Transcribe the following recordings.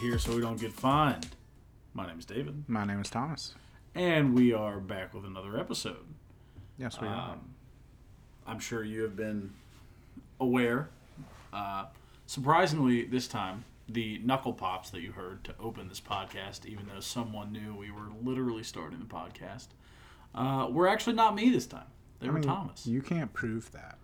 here so we don't get fined. My name is David, My name is Thomas. and we are back with another episode. Yes, we are. Um, I'm sure you have been aware. Uh, surprisingly, this time, the knuckle pops that you heard to open this podcast, even though someone knew we were literally starting the podcast, uh, were actually not me this time. They I were mean, Thomas. You can't prove that.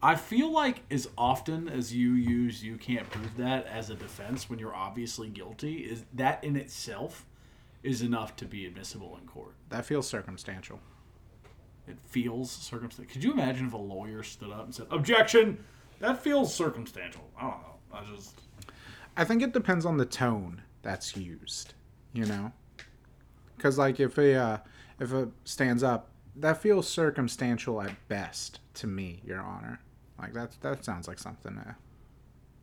I feel like as often as you use "you can't prove that" as a defense when you're obviously guilty, is that in itself is enough to be admissible in court. That feels circumstantial. It feels circumstantial. Could you imagine if a lawyer stood up and said, "Objection! That feels circumstantial." I don't know. I just I think it depends on the tone that's used. You know, because like if a uh, if it stands up, that feels circumstantial at best to me, Your Honor. Like that that sounds like something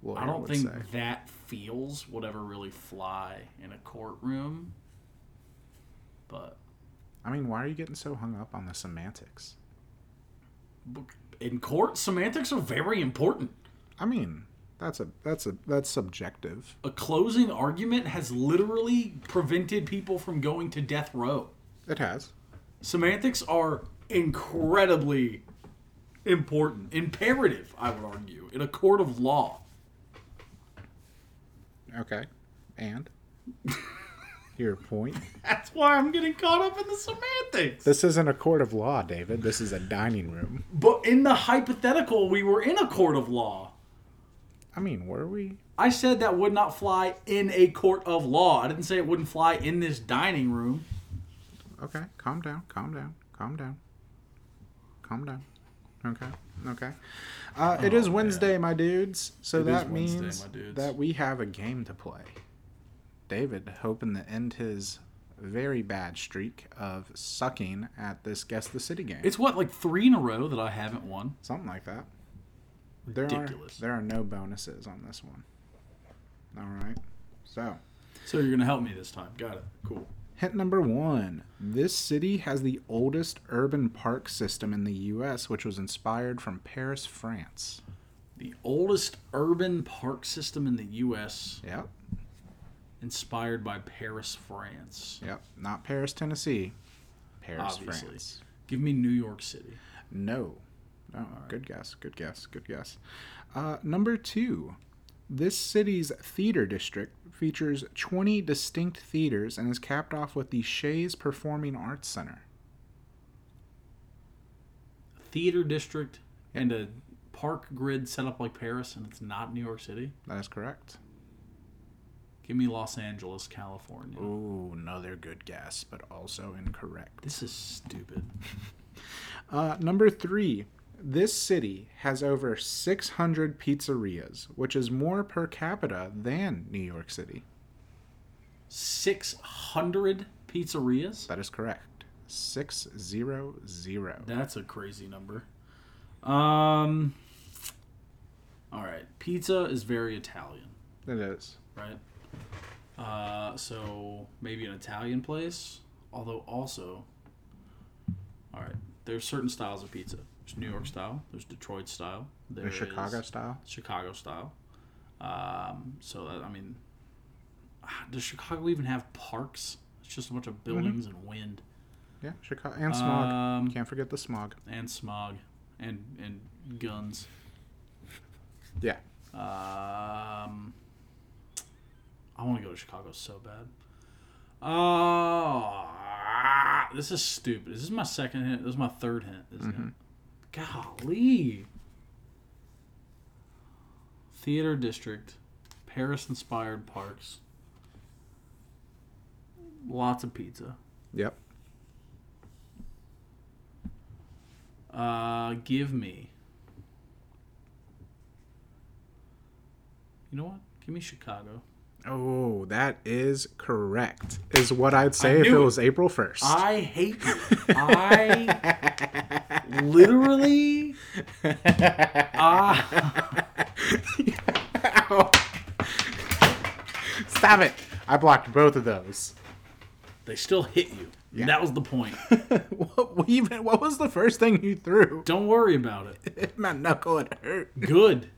lawyer I don't think say. that feels would ever really fly in a courtroom. But I mean, why are you getting so hung up on the semantics? in court, semantics are very important. I mean, that's a that's a that's subjective. a closing argument has literally prevented people from going to death row. It has. Semantics are incredibly important, imperative, I would argue, in a court of law. Okay. And your point. That's why I'm getting caught up in the semantics. This isn't a court of law, David. This is a dining room. But in the hypothetical, we were in a court of law. I mean, were we? I said that would not fly in a court of law. I didn't say it wouldn't fly in this dining room. Okay, calm down, calm down, calm down, calm down. Okay, okay. Uh, it is Oh, Wednesday, my dudes. So It that means that we have a game to play. David hoping to end his very bad streak of sucking at this Guess the City game. It's what, like three in a row that I haven't won? Something like that. There Ridiculous. are there are no bonuses on this one. All right. So, So you're going to help me this time. Got it. Cool. Hint number 1. This city has the oldest urban park system in the US, which was inspired from Paris, France. The oldest urban park system in the U.S., Yep. inspired by Paris, France. Yep. Not Paris, Tennessee. Paris, Obviously. France. Give me New York City. No. No. Good guess. Good guess. Good guess. Uh, number two. This city's theater district features 20 distinct theaters and is capped off with the Shea's Performing Arts Center. Theater district and a park grid set up like Paris, and it's not New York City. That is correct. Give me Los Angeles, California. Ooh, another good guess, but also incorrect. This is stupid. Uh, number three. This city has over 600 pizzerias, which is more per capita than New York City. 600 pizzerias? That is correct. 600. That's a crazy number. Um. All right. Pizza is very Italian, It is. right? Uh, so maybe an Italian place. Although also, all right, there's certain styles of pizza. There's New York style. There's Detroit style. The There's Chicago style. Chicago style. Um, so that I mean, ah, does Chicago even have parks? It's just a bunch of buildings and wind Yeah, Chicago and smog. Um, Can't forget the smog. and smog and and guns. Yeah. Um, I want to go to Chicago so bad. Oh, this is stupid. This is my second hint. This is my third hint, isn't it? Golly. Theater district, Paris inspired parks, lots of pizza. Yep. Uh, give me. You know what? Give me Chicago. Oh, that is correct. Is what I'd say if it it. was April 1st. I hate you. I literally. Ah, Stop it. I blocked both of those. they still hit you. Yeah. That was the point. what even what was the first thing you threw? Don't worry about it. My knuckle it hurt. Good.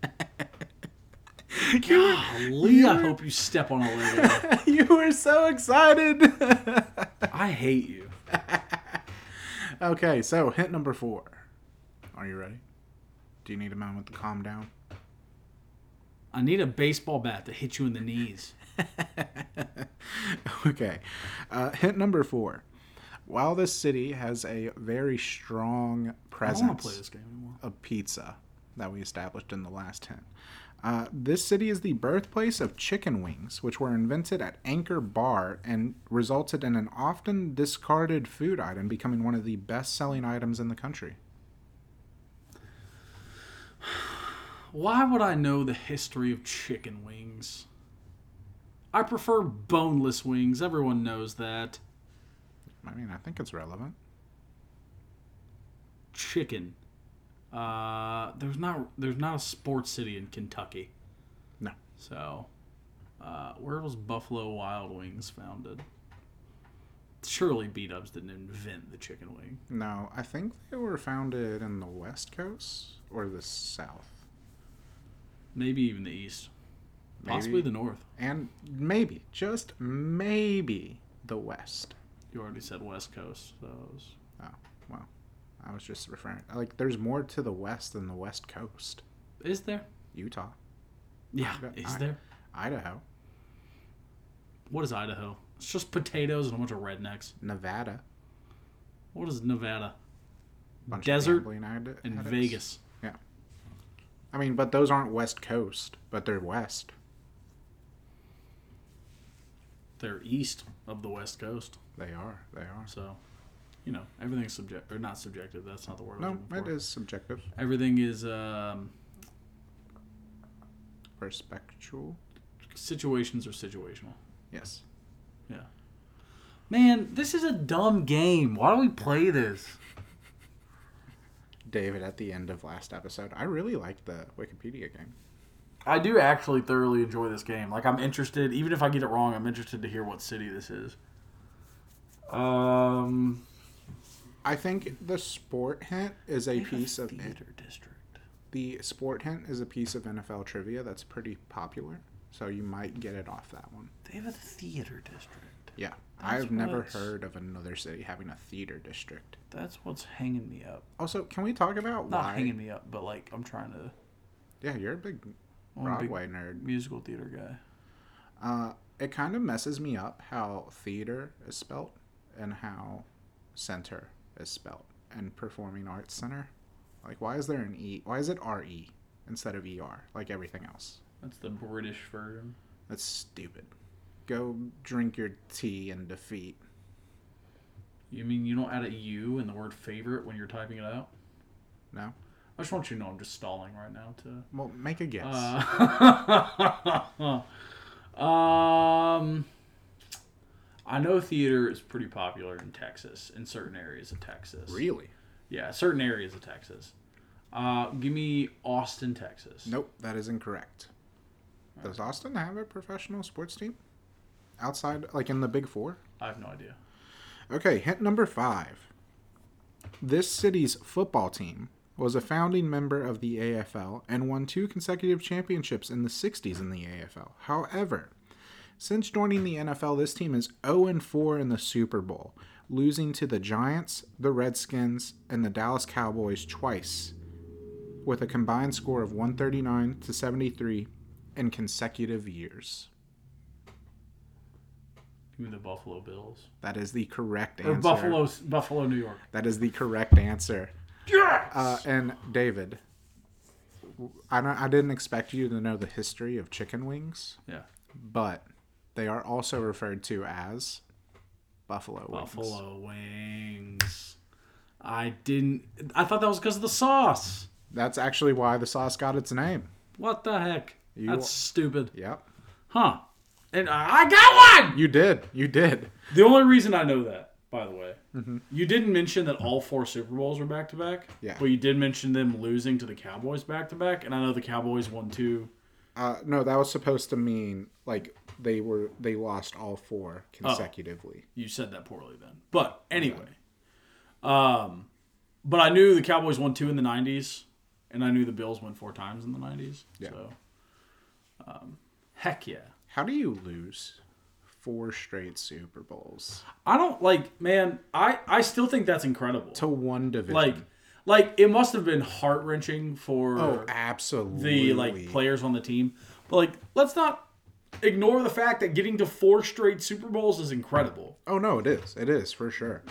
Golly, I hope you step on a leg. you were so excited. I hate you. okay, so hint number four. Are you ready? Do you need a moment to calm down? I need a baseball bat to hit you in the knees. okay. Uh, hint number four. While this city has a very strong I don't want to play presence of pizza that we established in the last hint, uh, this city is the birthplace of chicken wings, which were invented at Anchor Bar and resulted in an often discarded food item becoming one of the best selling items in the country. Why would I know the history of chicken wings? I prefer boneless wings. Everyone knows that. I mean, I think it's relevant. Chicken. Uh, there's not there's not a sports city in Kentucky. No. So, uh, where was Buffalo Wild Wings founded? Surely B Dubs didn't invent the chicken wing. No, I think they were founded in the West Coast or the South. Maybe even the East. Maybe. Possibly the North. And maybe, just maybe, the West. You already said West Coast. So was- Oh, well, I was just referring. Like, there's more to the West than the West Coast. Is there? Utah, Yeah. I- Is there? Idaho, What is Idaho? It's just potatoes and a bunch of rednecks. Nevada, What is Nevada? bunch Desert ad- and addicts. Vegas. Yeah. I mean, but those aren't West Coast, but they're West. They're east of the West Coast. They are. They are. So, you know, everything's subject or not subjective. That's not the word. No, it is subjective. Everything is um, Perspectual. situations are situational. Yes. Yeah. Man, this is a dumb game. Why do we play this? David, at the end of last episode, I really liked the Wikipedia game. I do actually thoroughly enjoy this game. Like I'm interested, even if I get it wrong, I'm interested to hear what city this is. Um, I think the sport hint is a piece of theater district. the sport hint is a piece of NFL trivia that's pretty popular, so you might get it off that one. They have a theater district. Yeah, That's I've never heard of another city having a theater district. That's what's hanging me up. Also, can we talk about Not why? hanging me up, but like I'm trying to. Yeah, you're a big I'm a big Broadway nerd. musical theater guy. Uh, it kind of messes me up how theater is spelt and how center is spelt and performing arts center. Like, why is there an e? Why is it R E instead of E R like everything else? That's the British version. That's stupid. Go drink your tea and defeat. You mean you don't add a U in the word favorite when you're typing it out? No. I just want you to know I'm just stalling right now to. Well, make a guess. Uh, um, I know theater is pretty popular in Texas, in certain areas of Texas. really? Yeah, certain areas of Texas. Uh, give me Austin, Texas. Nope, that is incorrect. Does Austin have a professional sports team? Outside, like in the Big Four? I have no idea. Okay, hint number five. This city's football team was a founding member of the AFL and won two consecutive championships in the 60s in the AFL. However, since joining the NFL, this team is 0 4 in the Super Bowl, losing to the Giants, the Redskins, and the Dallas Cowboys twice, with a combined score of 139 to 73 in consecutive years. Give me the Buffalo Bills That is the correct or answer. Buffalo, Buffalo, New York. That is the correct answer. Yes. Uh, and David, I don't, I didn't expect you to know the history of chicken wings, yeah, but they are also referred to as buffalo wings. Buffalo wings. I didn't. I thought that was because of the sauce. That's actually why the sauce got its name. What the heck? You- That's stupid. Yep. Huh. And I got one! You did. You did. The only reason I know that, by the way, Mm-hmm. you didn't mention that all four Super Bowls were back to back. Yeah. But you did mention them losing to the Cowboys back to back, and I know the Cowboys won two. Uh, no, that was supposed to mean like they were they lost all four consecutively. You said that poorly then. But anyway, um, but I knew the Cowboys won two in the '90s, and I knew the Bills won four times in the '90s. Yeah. So, Heck yeah. How do you lose four straight Super Bowls I don't like, man. I I still think that's incredible. to one division? Like, like it must have been heart wrenching for oh, absolutely. the like players on the team. But like, let's not ignore the fact that getting to four straight Super Bowls is incredible. Oh no, it is. It is for sure.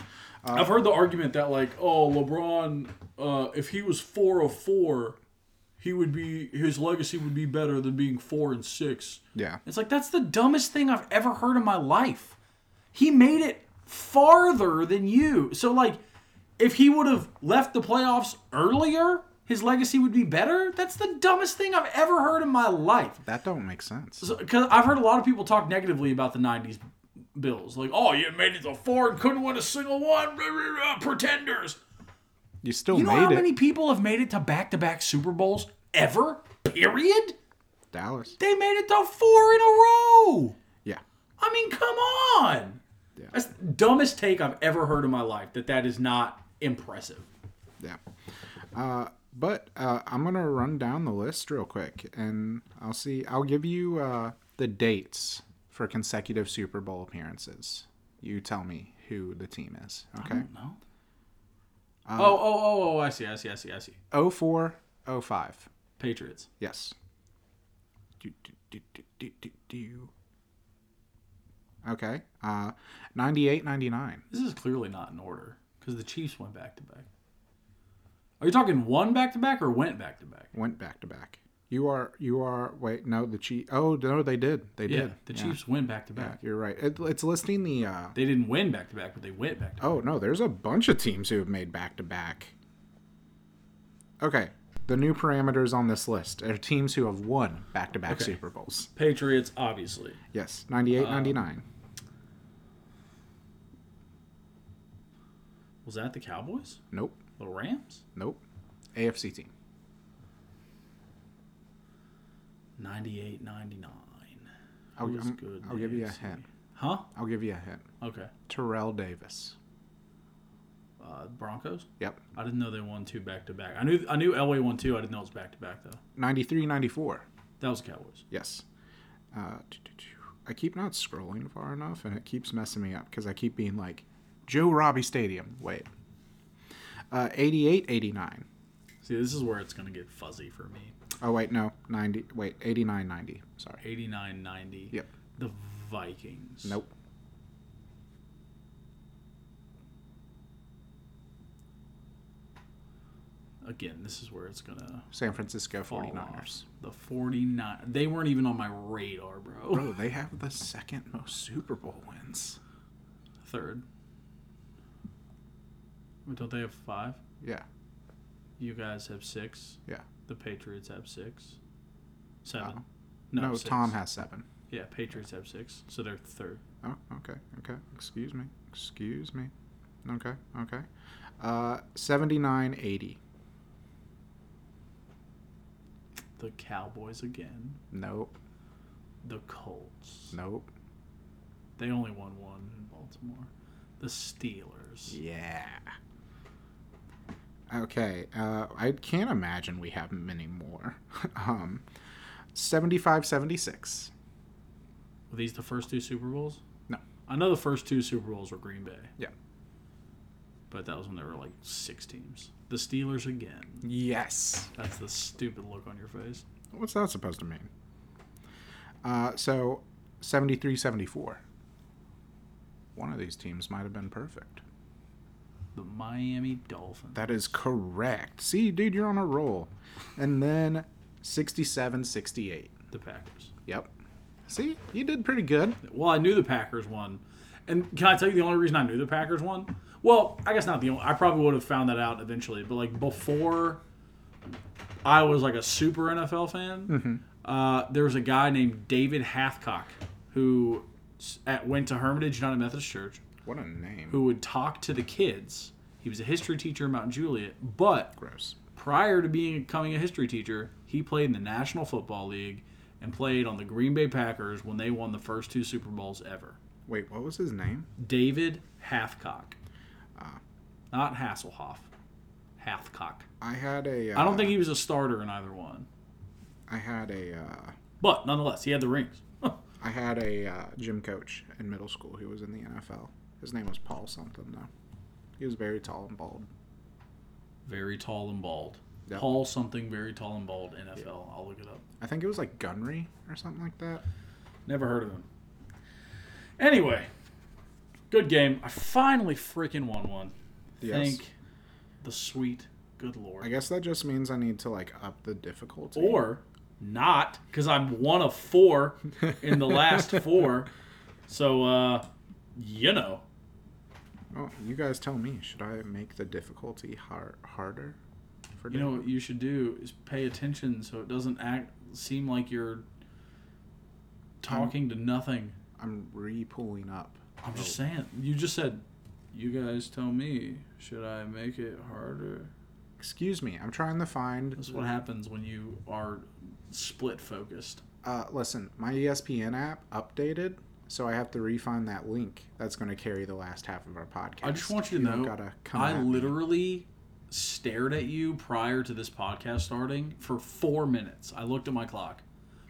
I've heard the argument that like, oh, LeBron, uh, if he was four of four, he would be his legacy would be better than being four and six. Yeah. It's like that's the dumbest thing I've ever heard in my life. He made it farther than you. So like if he would have left the playoffs earlier, his legacy would be better. That's the dumbest thing I've ever heard in my life. That don't make sense. Because I've heard a lot of people talk negatively about the '90s Bills, like, "Oh, you made it to four and couldn't win a single one, Blah, blah, blah, pretenders." You still You know how it. many people have made it to back-to-back Super Bowls ever? Period. Dallas. They made it to four in a row. Yeah. I mean, come on. Yeah. That's the dumbest take I've ever heard in my life. That that is not impressive. Yeah. Uh, but uh, I'm gonna run down the list real quick, and I'll see. I'll give you uh, the dates for consecutive Super Bowl appearances. You tell me who the team is. Okay. No. oh, oh, oh, oh! I see, I see, I see, I see. 04, 05. Patriots. Yes. Do, do, do, do, do, do, do. Okay. Uh, 98, 99. This is clearly not in order because the Chiefs went back to back. Are you talking one back to back or went back to back? Went back to back. You are, you are, wait, no, the Chiefs. Oh, no, they did. They Yeah, did. the Yeah. Chiefs went back to back. you're right. It, it's listing the, uh, They didn't win back to back, but they went back to back. Oh no, there's a bunch of teams who have made back to back. Okay, the new parameters on this list are teams who have won back to back Super Bowls. Patriots, obviously. Yes, 98, 99. Was that the Cowboys? Nope, The Rams? nope. AFC team. 98, 99. I'll, Who's I'm- good? in I'll give you a hint. Huh? I'll give you a hint. Okay. Terrell Davis. Uh, Broncos? Yep. I didn't know they won two back to back. I knew I knew Elway won two. I didn't know it was back to back though. 93, 94. That was the Cowboys. Yes. Uh, I keep not scrolling far enough, and it keeps messing me up because I keep being like, Joe Robbie Stadium. Wait. Uh, 88, 89. See, this is where it's gonna get fuzzy for me. Oh wait, no, 90. Wait, 89, 90. Sorry. 89, 90. Yep. The Vikings. Nope. Again, this is where it's gonna San Francisco fall 49ers. off. The 49. They weren't even on my radar, bro. Bro, they have the second most Super Bowl wins. Third. Don't they have five? Yeah, You guys have six. yeah. The Patriots have six. Seven. No, No. Tom has seven. Yeah, Patriots have six, so they're third. Oh, okay, okay. Excuse me. Excuse me. Okay, okay. Uh, 79, 80. The Cowboys again. Nope, The Colts. nope. They only won one in Baltimore. The Steelers. Yeah. Okay, uh, I can't imagine we have many more. um, 75, 76. Were these the first two Super Bowls? No. I know the first two Super Bowls were Green Bay. Yeah. But that was when there were like six teams. The Steelers again. Yes. That's the stupid look on your face. What's that supposed to mean? Uh, so, 73 74. One of these teams might have been perfect. The Miami Dolphins. That is correct. See, dude, you're on a roll. And then 67 68. the Packers. Yep. See, you did pretty good. Well, I knew the Packers won. And can I tell you the only reason I knew the Packers won? Well, I guess not the only. I probably would have found that out eventually. But like before I was like a super NFL fan, uh, there was a guy named David Hathcock who at, went to Hermitage United Methodist Church What a name. who would talk to the kids. He was a history teacher in Mount Juliet, but Gross. prior to being becoming a history teacher, he played in the National Football League and played on the Green Bay Packers when they won the first two Super Bowls ever. Wait, what was his name? David Hathcock. Not Hasselhoff. Hathcock. I had a. Uh, I don't think he was a starter in either one. I had a uh, But nonetheless, he had the rings. I had a uh, gym coach in middle school who was in the NFL. His name was Paul something though. He was very tall and bald. very tall and bald. Yep. Paul something very tall and bald NFL. I'll look it up. I think it was like Gunry or something like that. Never heard of him. Anyway, good game. I finally freaking won one. Yes. Thank the sweet good Lord. I guess that just means I need to like up the difficulty. or not, because I'm one of four in the last four. So, uh, you know, Oh, you guys tell me. Should I make the difficulty har- harder? For you know what you should do is pay attention so it doesn't act seem like you're talking to nothing. I'm re-pulling up. I'm just saying. You just said, you guys tell me. Should I make it harder? Excuse me. I'm trying to find. That's what happens when you are split focused. Uh, listen, my ESPN app updated, so I have to re-find that link. That's going to carry the last half of our podcast. I just want you to know, gotta come I at me. literally stared at you prior to this podcast starting for four minutes. I looked at my clock.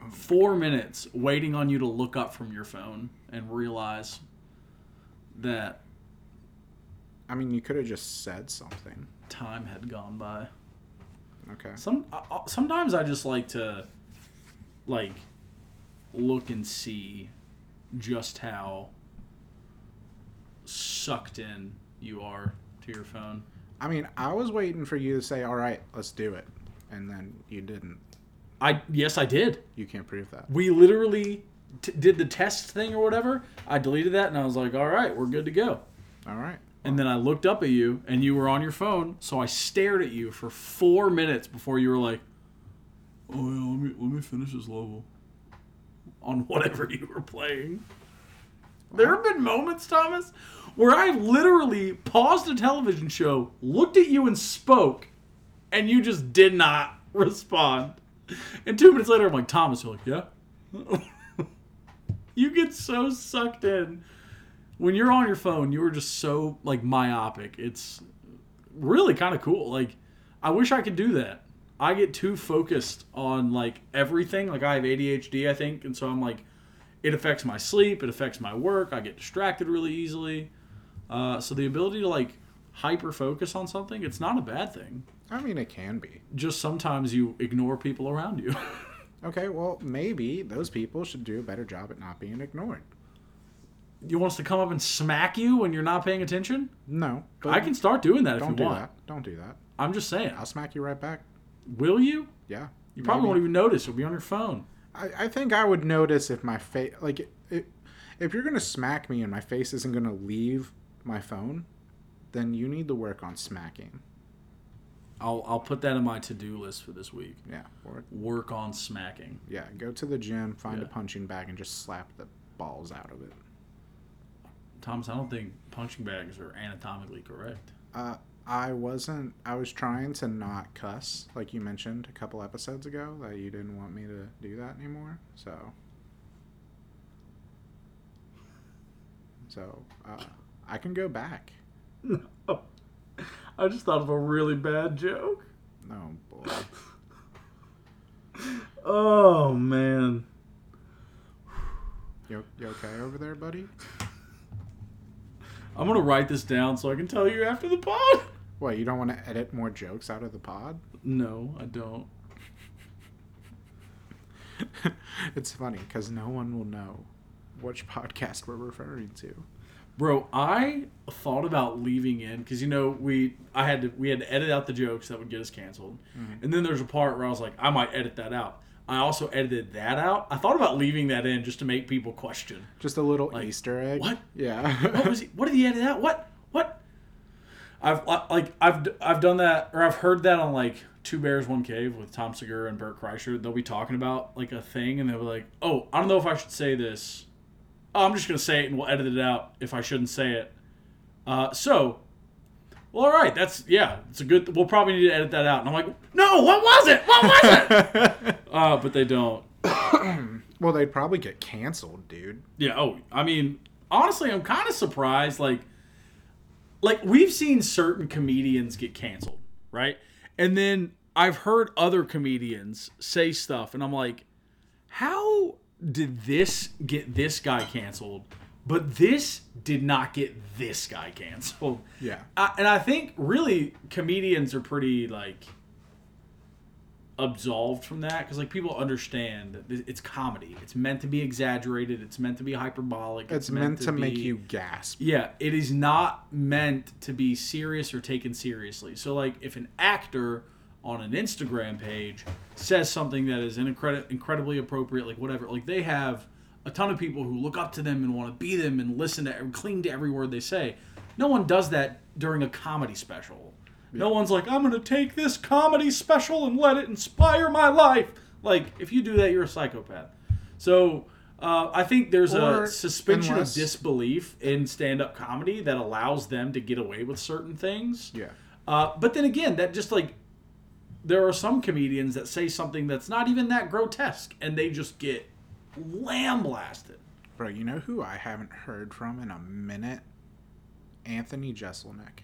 Oh Four minutes waiting on you to look up from your phone and realize that I mean, you could have just said something. time had gone by. Okay. Some uh, uh, sometimes I just like to like look and see just how sucked in you are to your phone. I mean, I was waiting for you to say, "All right, let's do it," and then you didn't. I yes I did. You can't prove that. We literally t- did the test thing or whatever. I deleted that and I was like, "All right, we're good to go." All right. And then I looked up at you and you were on your phone, so I stared at you for 4 minutes before you were like, "Oh, yeah, let me let me finish this level." On whatever you were playing. There have been moments, Thomas, where I literally paused a television show, looked at you and spoke, and you just did not respond. And two minutes later, I'm like, Thomas, you're like, yeah? you get so sucked in. When you're on your phone, you're just so, like, myopic. It's really kind of cool. Like, I wish I could do that. I get too focused on, like, everything. Like, I have ADHD, I think, and so I'm like, it affects my sleep, it affects my work, I get distracted really easily. Uh, so the ability to, like, hyper focus on something, it's not a bad thing. I mean, it can be. Just sometimes you ignore people around you. Okay, well, maybe those people should do a better job at not being ignored. you want us to come up and smack you when you're not paying attention? No, but I can start doing that if don't you do want. that. Don't do that. I'm just saying. I'll smack you right back. Will you? Yeah. You probably maybe. won't even notice. It'll be on your phone. I, I think I would notice if my face, like, it, if you're gonna smack me and my face isn't gonna leave my phone, then you need to work on smacking. I'll I'll put that in my to do list for this week. Yeah. Or Work on smacking. yeah, go to the gym, find a punching bag, and just slap the balls out of it. Thomas, I don't think punching bags are anatomically correct. Uh, I wasn't. I was trying to not cuss, like you mentioned a couple episodes ago, that you didn't want me to do that anymore. So, so uh, I can go back. I just thought of a really bad joke. Oh boy. Oh man. You, you okay over there, buddy? I'm gonna write this down so I can tell you after the pod. What, you don't want to edit more jokes out of the pod? No, I don't. it's funny because no one will know which podcast we're referring to. Bro, I thought about leaving in because you know we I had to we had to edit out the jokes that would get us canceled, mm-hmm. and then there's a part where I was like I might edit that out. I also edited that out. I thought about leaving that in just to make people question. Just a little Like, Easter egg. what? Yeah. What was he? What did he edit out? What? I've like I've I've done that or I've heard that on like Two Bears One Cave with Tom Segura and Bert Kreischer. They'll be talking about like a thing and they'll be like, "Oh, I don't know if I should say this. Oh, I'm just gonna say it and we'll edit it out if I shouldn't say it." Uh, so, well, all right, that's yeah, it's a good. We'll probably need to edit that out. And I'm like, "No, what was it? What was it?" uh, but they don't. well, they'd probably get canceled, dude. Yeah. Oh, I mean, honestly, I'm kind of surprised. Like, like we've seen certain comedians get canceled, right? And then I've heard other comedians say stuff, and I'm like, how did this get this guy canceled, but this did not get this guy canceled? Yeah. Uh, and I think really comedians are pretty like absolved from that because like people understand that it's comedy. It's meant to be exaggerated. It's meant to be hyperbolic. It's, meant, to, make be- you gasp. yeah, it is not meant to be serious or taken seriously. So, like, if an actor on an Instagram page says something that is incredi- incredibly appropriate, like whatever, like they have a ton of people who look up to them and want to be them and listen to and cling to every word they say. No one does that during a comedy special. No one's like, I'm going to take this comedy special and let it inspire my life. Like, if you do that, you're a psychopath. So, uh, I think there's Or a suspension unless- of disbelief in stand-up comedy that allows them to get away with certain things. Yeah. Uh, but then again, that just like there are some comedians that say something that's not even that grotesque, and they just get lamb blasted. Bro, you know who I haven't heard from in a minute? Anthony Jeselnik.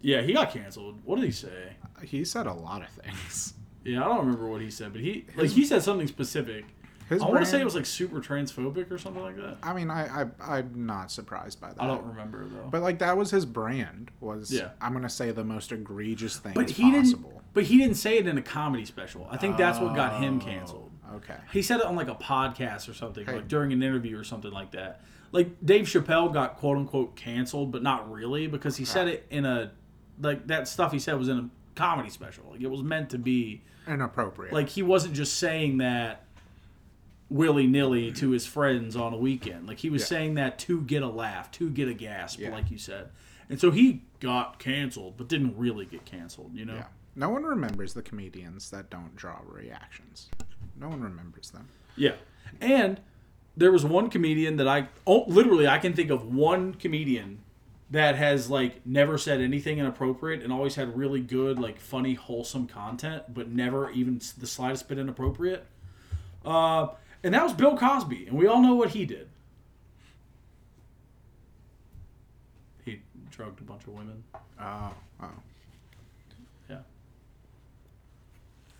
Yeah, he got canceled. What did he say? He said a lot of things. Yeah, I don't remember what he said, but he like he said something specific. His I want to say it was like super transphobic or something like that. I mean, I, I I'm not surprised by that. I don't remember though. But like that was his brand. Was Yeah. I'm gonna say the most egregious thing. But he possible. didn't. But he didn't say it in a comedy special. I think that's what got him oh, canceled. Okay. He said it on like a podcast or something, Hey. like during an interview or something like that. Like Dave Chappelle got quote unquote canceled, but not really because he said it in a like that stuff he said was in a comedy special. Like it was meant to be Inappropriate. like he wasn't just saying that willy nilly to his friends on a weekend. Like he was Yeah. saying that to get a laugh, to get a gasp, Yeah. like you said. And so he got canceled, but didn't really get canceled. You know. yeah. No one remembers the comedians that don't draw reactions. No one remembers them. Yeah. And there was one comedian that I oh, literally I can think of one comedian that has like never said anything inappropriate and always had really good like funny wholesome content but never even the slightest bit inappropriate. Uh and that was Bill Cosby and we all know what he did. He drugged a bunch of women. Oh, oh. Yeah.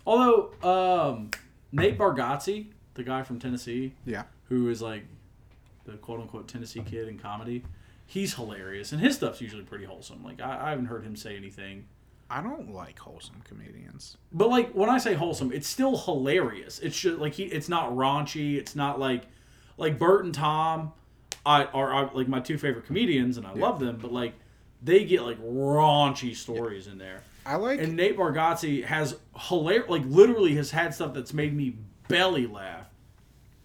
Although um, Nate Bargatze, the guy from Tennessee, Yeah. who is like the quote unquote Tennessee kid in comedy, he's hilarious, and his stuff's usually pretty wholesome. Like I, I haven't heard him say anything, I don't like wholesome comedians. but like when I say wholesome, it's still hilarious. It's just like he, it's not raunchy. It's not like like Bert and Tom, I are, are like my two favorite comedians, and I love them, but like they get like raunchy stories in there. I like And Nate Bargatze has hilarious, like literally has had stuff that's made me belly laugh.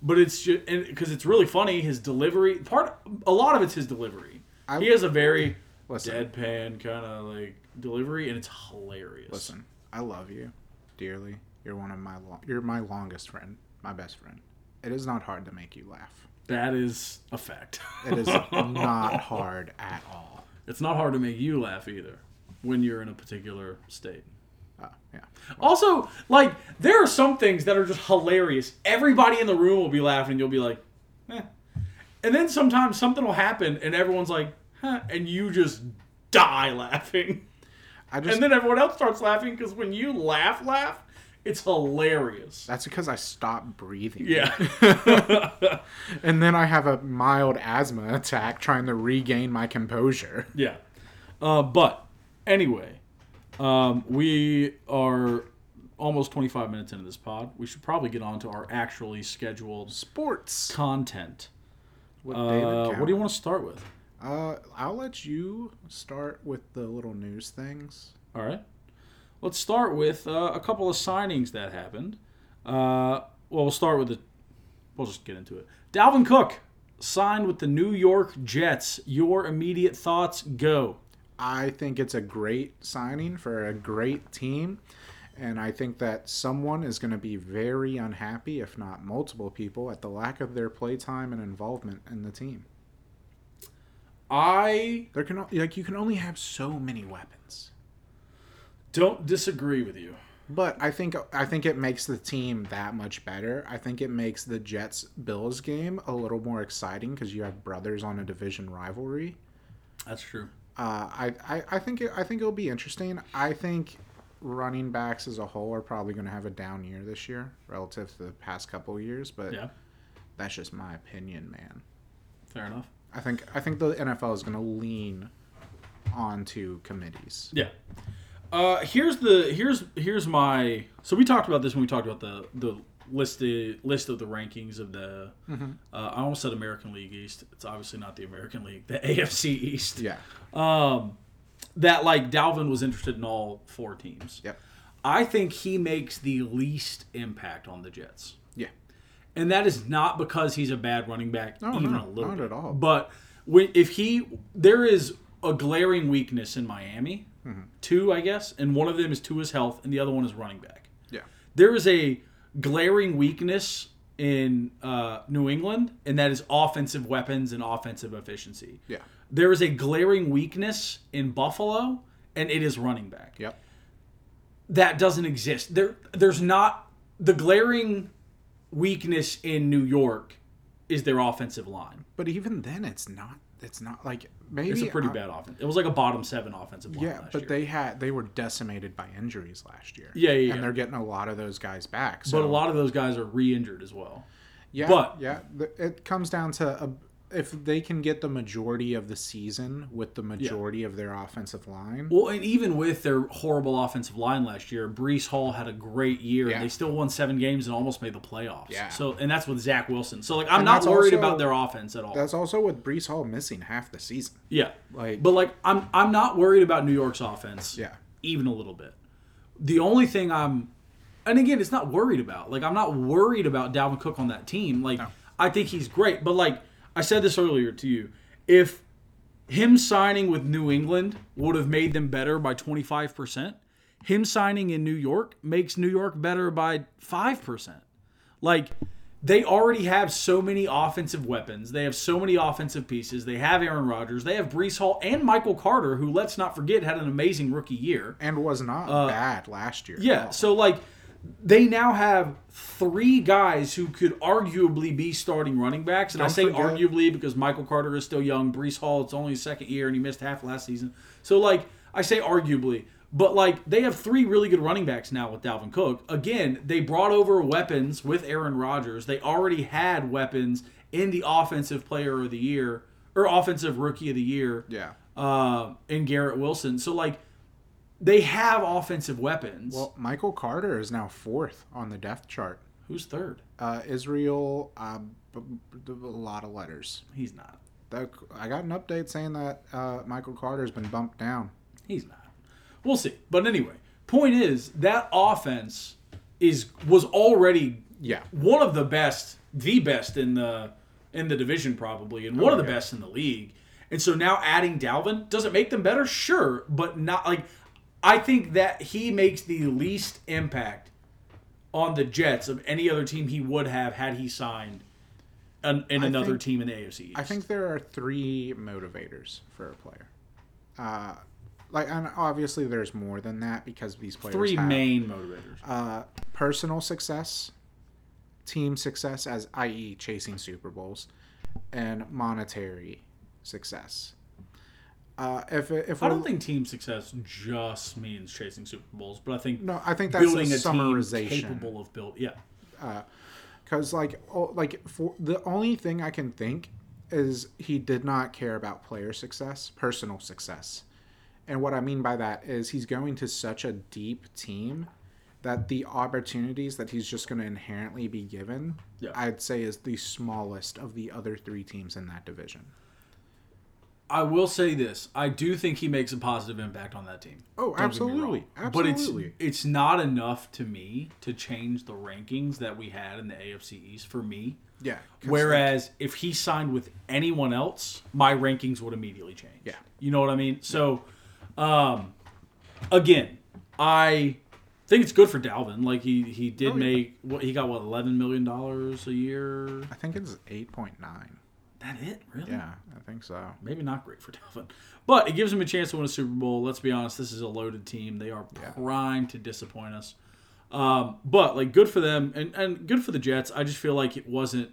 But it's just because it's really funny. His delivery, part, a lot of it's his delivery. I- he has a very Listen. deadpan kind of like delivery, and it's hilarious. Listen, I love you dearly. You're one of my lo- you're my longest friend, my best friend. It is not hard to make you laugh. that is a fact. It is not hard at all. it's not hard to make you laugh either when you're in a particular state. Uh, yeah. Also, like there are some things that are just hilarious. Everybody in the room will be laughing. You'll be like, eh. And then sometimes something will happen, and everyone's like, huh, and you just die laughing. I just And then everyone else starts laughing because when you laugh, laugh, it's hilarious. that's because I stopped breathing. Yeah. And then I have a mild asthma attack trying to regain my composure. yeah. Uh, but anyway, um, we are almost 25 minutes into this pod. We should probably get on to our actually scheduled Sports. content. With Uh, David what do you want to start with? Uh, I'll let you start with the little news things. All right. Let's start with uh, a couple of signings that happened. Uh, well, we'll start with the. We'll just get into it. Dalvin Cook signed with the New York Jets. Your immediate thoughts? Go. I think it's a great signing for a great team. And I think that someone is going to be very unhappy, if not multiple people, at the lack of their playtime and involvement in the team. I There can like you can only have so many weapons. don't disagree with you. But I think I think it makes the team that much better. I think it makes the Jets Bills game a little more exciting because you have brothers on a division rivalry. That's true. Uh, I, I, I think it, I think it'll be interesting. I think running backs as a whole are probably going to have a down year this year relative to the past couple of years, but Yeah, that's just my opinion, man. fair enough. I think I think the NFL is going to lean onto committees. Yeah. Uh, here's the here's here's my so we talked about this when we talked about the the listed list of the rankings of the uh, I almost said American League East. It's obviously not the American League, the AFC East. Yeah. Um, that like Dalvin was interested in all four teams. Yep. I think he makes the least impact on the Jets. Yeah. And that is not because he's a bad running back, No, even no, a little not bit. at all. But when, if he, there is a glaring weakness in Miami, Mm-hmm. two, I guess, and one of them is to his health, and the other one is running back. Yeah. There is a glaring weakness in uh, New England, and that is offensive weapons and offensive efficiency. Yeah. There is a glaring weakness in Buffalo, and it is running back Yep. that doesn't exist. There, there's not the glaring weakness in New York is their offensive line. But even then, it's not. It's not like maybe It's a pretty bad offense. It was like a bottom seven offensive line. Yeah, but year. they had they were decimated by injuries last year. Yeah, yeah, yeah. and they're getting a lot of those guys back. So but a lot of those guys are re-injured as well. yeah, but- yeah, it comes down to a, if they can get the majority of the season with the majority of their offensive line. Well, and even with their horrible offensive line last year, Breece Hall had a great year. Yeah. and They still won seven games and almost made the playoffs. Yeah. So, and that's with Zach Wilson. So, like, I'm And not worried also- about their offense at all. That's also with Breece Hall missing half the season. Yeah. Like- but like I'm I'm not worried about New York's offense. Yeah. Even a little bit. The only thing I'm and again, it's not worried about. Like I'm not worried about Dalvin Cook on that team. Like I think he's great, but like I said this earlier to you, if him signing with New England would have made them better by 25%, him signing in New York makes New York better by 5%. Like they already have so many offensive weapons. They have so many offensive pieces. They have Aaron Rodgers. They have Breece Hall and Michael Carter, who let's not forget had an amazing rookie year. And was not bad last year. Uh, Yeah, so like they now have three guys who could arguably be starting running backs, and I Don't say forget- arguably because Michael Carter is still young. Breece Hall, it's only his second year, and he missed half last season. So like I say arguably, but like they have three really good running backs now with Dalvin Cook. Again, they brought over weapons with Aaron Rodgers. They already had weapons in the offensive player of the year or offensive rookie of the year yeah. uh, in Garrett Wilson. So like they have offensive weapons. Well, Michael Carter is now fourth on the depth chart. Who's third? Uh, Israel, uh, b- b- a lot of letters. He's not. The- I got an update saying that uh, Michael Carter's been bumped down. He's not. We'll see. But anyway, point is that offense is was already Yeah. one of the best, the best in the in the division probably, and one of the yeah. best in the league. And so now adding Dalvin does it make them better? Sure, but not like I think that he makes the least impact on the Jets of any other team he would have had he signed an, in I another think- team in the AFC. East. I think there are three motivators for a player. Uh, like, and obviously there's more than that because these players three have, main motivators. uh, personal success, team success, as i.e., chasing Super Bowls, and monetary success. Uh, if if I don't think team success just means chasing Super Bowls, but I think no, I think that's building a a team summarization. capable of build. Yeah, because like oh, like for the only thing I can think is he did not care about player success, personal success, and what I mean by that is he's going to such a deep team that the opportunities that he's just going to inherently be given, Yeah. I'd say is the smallest of the other three teams in that division. I will say this: I do think he makes a positive impact on that team. Oh, get absolutely. But it's it's not enough to me to change the rankings that we had in the AFC East for me. Yeah. Whereas if he signed with anyone else, my rankings would immediately change. Yeah. You know what I mean? So, um, again, I think it's good for Dalvin. Like he he did Oh, yeah. make what he got what eleven million dollars a year. I think it's eight point nine. That it really? Yeah, I think so. Maybe not great for Dalvin, but it gives him a chance to win a Super Bowl. Let's be honest, this is a loaded team. They are Yeah. primed to disappoint us. Um, but like, good for them and and good for the Jets. I just feel like it wasn't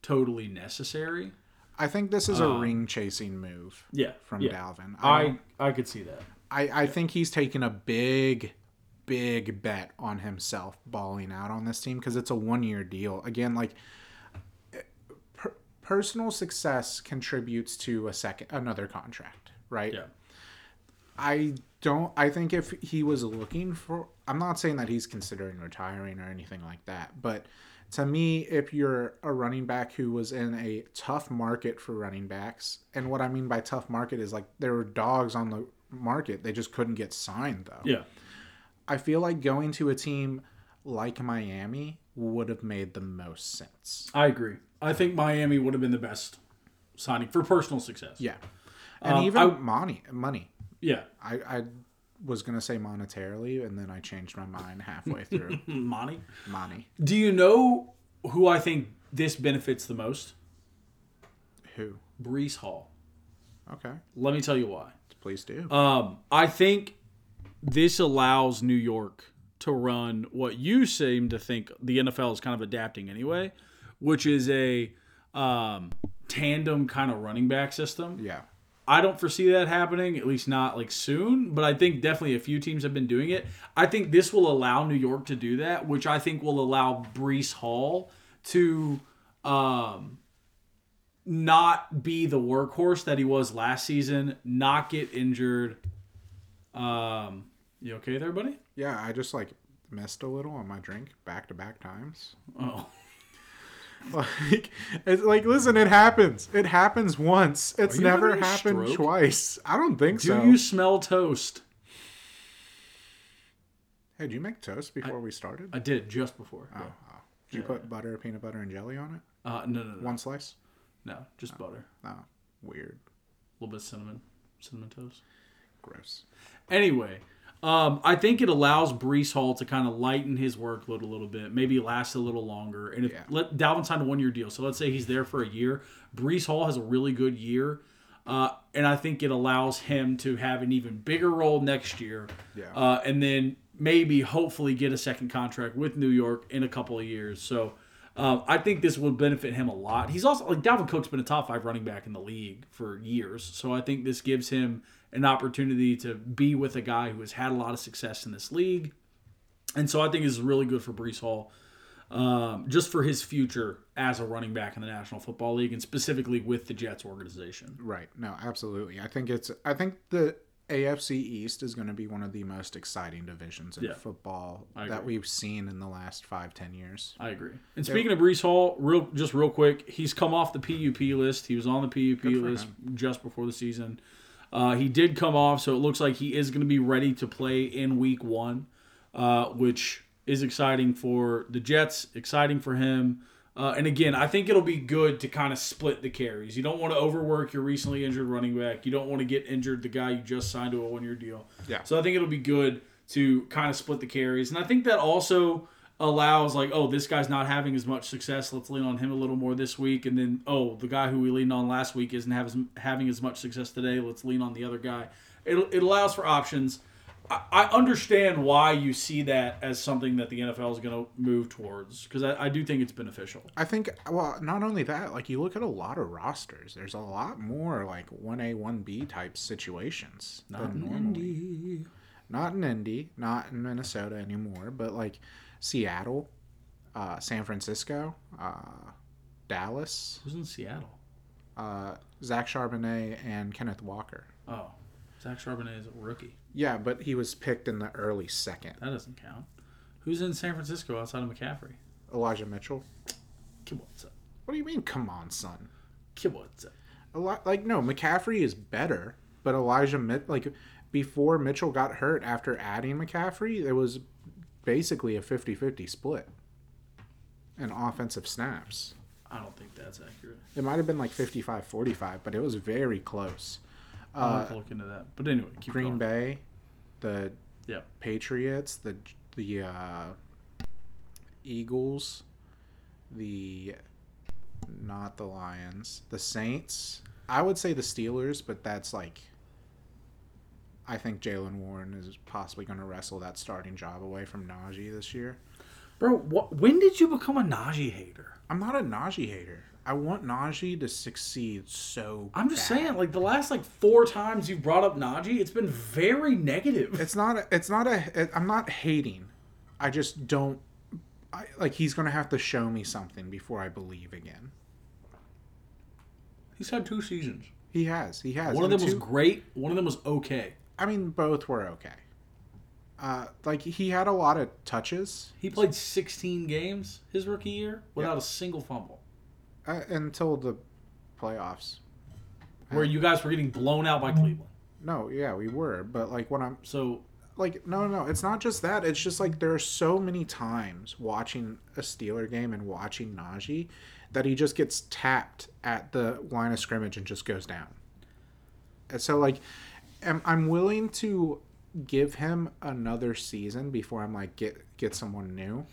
totally necessary. I think this is a ring chasing move Yeah, from yeah. Dalvin. I, I I could see that. I I think he's taken a big big bet on himself balling out on this team because it's a one year deal. Again, like personal success contributes to a second another contract, right? Yeah. I don't. I think if he was looking for, I'm not saying that he's considering retiring or anything like that, but to me, if you're a running back who was in a tough market for running backs, and what I mean by tough market is like there were dogs on the market, they just couldn't get signed though. Yeah. I feel like going to a team like Miami would have made the most sense. I agree. I think Miami would have been the best signing for personal success. Yeah, and Um, even I- money, money. Yeah. I, I was gonna say monetarily, and then I changed my mind halfway through. Money. money. Do you know who I think this benefits the most? Who? Breece Hall. Okay, Let me tell you why. please do. Um, I think this allows New York to run what you seem to think the NFL is kind of adapting anyway, which is a um, tandem kind of running back system. yeah, I don't foresee that happening, at least not like soon, but I think definitely a few teams have been doing it. I think this will allow New York to do that, which I think will allow Breece Hall to um, not be the workhorse that he was last season, not get injured. Um, you okay there, buddy? yeah. I just like missed a little on my drink back to back times. Oh, Like, it's like, listen, it happens. It happens once. It's never happened stroke? twice. I don't think do so. Do you smell toast? Hey, did you make toast before we started? I did just before. oh, oh. Did you put butter, peanut butter, and jelly on it? Uh, no, no, no, One slice? no, just butter, Oh, weird. a little bit of cinnamon, cinnamon toast. Gross. Anyway, um, I think it allows Breece Hall to kind of lighten his workload a little bit, maybe last a little longer. And if Yeah. let Dalvin signed a one year deal, so let's say he's there for a year, Breece Hall has a really good year, uh, and I think it allows him to have an even bigger role next year. Yeah. Uh, and then maybe hopefully get a second contract with New York in a couple of years. So. Um, I think this would benefit him a lot. He's also like Dalvin Cook's been a top five running back in the league for years, so I think this gives him an opportunity to be with a guy who has had a lot of success in this league, and so I think this is really good for Breece Hall, um, just for his future as a running back in the National Football League, and specifically with the Jets organization. Right. No, absolutely. I think it's. I think the AFC East is going to be one of the most exciting divisions in Yeah. football that we've seen in the last five, ten years. I agree. And speaking of Breece Hall, real just real quick, he's come off the PUP list. He was on the PUP list just before the season. Uh, he did come off, so it looks like he is going to be ready to play in Week One, uh, which is exciting for the Jets. Exciting for him. Uh, and again, I think it'll be good to kind of split the carries. You don't want to overwork your recently injured running back. You don't want to get injured the guy you just signed to a one year deal. Yeah. So I think it'll be good to kind of split the carries. And I think that also allows like, oh, this guy's not having as much success. Let's lean on him a little more this week. And then, oh, the guy who we leaned on last week isn't have as, having as much success today. Let's lean on the other guy. It, it allows for options. I, I understand why you see that as something that the NFL is going to move towards because I, I do think it's beneficial. I think. Well, not only that. Like you look at a lot of rosters. There's a lot more like one A, one B type situations not than normally. Not in Indy, not in Minnesota anymore, but like Seattle, uh, San Francisco, uh, Dallas, Who's in Seattle? uh, Zach Charbonnet, and Kenneth Walker. Oh, Zach Charbonnet is a rookie. Yeah, but he was picked in the early second. That doesn't count. Who's in San Francisco outside of McCaffrey? Elijah Mitchell. Come on, son. What do you mean? Come on, son. Come on, son. A lot like no, McCaffrey is better, but Elijah Mit like before Mitchell got hurt after adding McCaffrey, it was basically a 50-50 split in offensive snaps. I don't think that's accurate. It might have been like 55-45, but it was very close. I'll have to look into that. But anyway, keep Green going. Bay, the Yeah. Patriots, the the uh, Eagles, the not the Lions, the Saints. I would say the Steelers, but that's like I think Jaylen Warren is possibly going to wrestle that starting job away from Najee this year. Bro, what, when did you become a Najee hater? I'm not a Najee hater. I want Najee to succeed so. I'm just bad. saying, like the last like four times you've brought up Najee, it's been very negative. It's not. A, it's not a. It, I'm not hating. I just don't. I, like he's gonna have to show me something before I believe again. He's had two seasons. He has. He has. One of them was great. One of them was okay. I mean, both were okay. Uh, like he had a lot of touches He played 16 games his rookie year without a single fumble. uh, until the playoffs. Where you guys were getting blown out by Cleveland. No, yeah, we were, but like when I'm So like no no it's not just that it's just like there are so many times watching a Steeler game and watching Najee that he just gets tapped at the line of scrimmage and just goes down and so like I'm, I'm willing to give him another season before I'm like get get someone new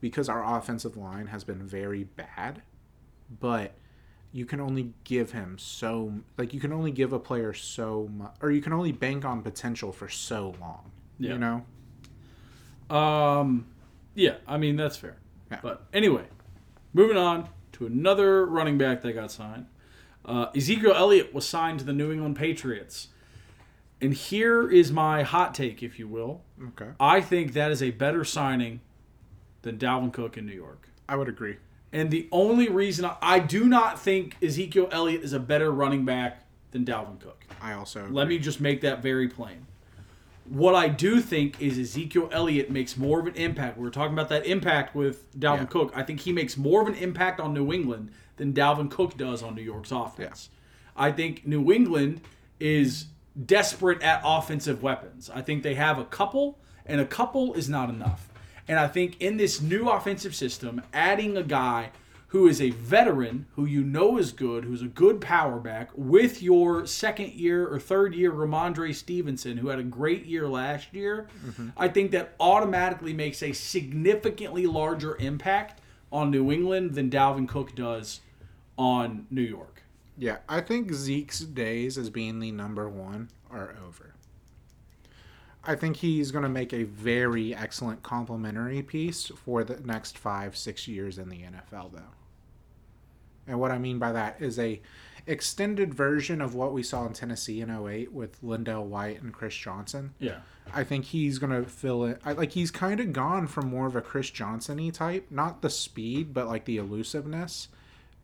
because our offensive line has been very bad but you can only give him so like you can only give a player so much or you can only bank on potential for so long Yeah. you know Um, yeah, I mean that's fair. Yeah. But anyway, moving on to another running back that got signed. Uh, Ezekiel Elliott was signed to the New England Patriots, and here is my hot take, if you will. okay I think that is a better signing than Dalvin Cook in New York. i would agree And the only reason I, I do not think Ezekiel Elliott is a better running back than Dalvin Cook. i also Let me just make that very plain. What I do think is Ezekiel Elliott makes more of an impact. We were talking about that impact with Dalvin Yeah. Cook. I think he makes more of an impact on New England than Dalvin Cook does on New York's offense. I think New England is desperate at offensive weapons. I think they have a couple, and a couple is not enough. And I think in this new offensive system, adding a guy who is a veteran, who you know is good, who's a good power back, with your second year or third year Rhamondre Stevenson, who had a great year last year, mm-hmm. I think that automatically makes a significantly larger impact on New England than Dalvin Cook does on New York. Yeah i think zeke's days as being the number one are over i think he's going to make a very excellent complementary piece for the next five six years in the nfl though and what i mean by that is a extended version of what we saw in tennessee in 08 with lendale white and chris johnson Yeah. I think he's gonna fill it. I, like he's kind of gone from more of a Chris Johnson-y type, not the speed, but like the elusiveness,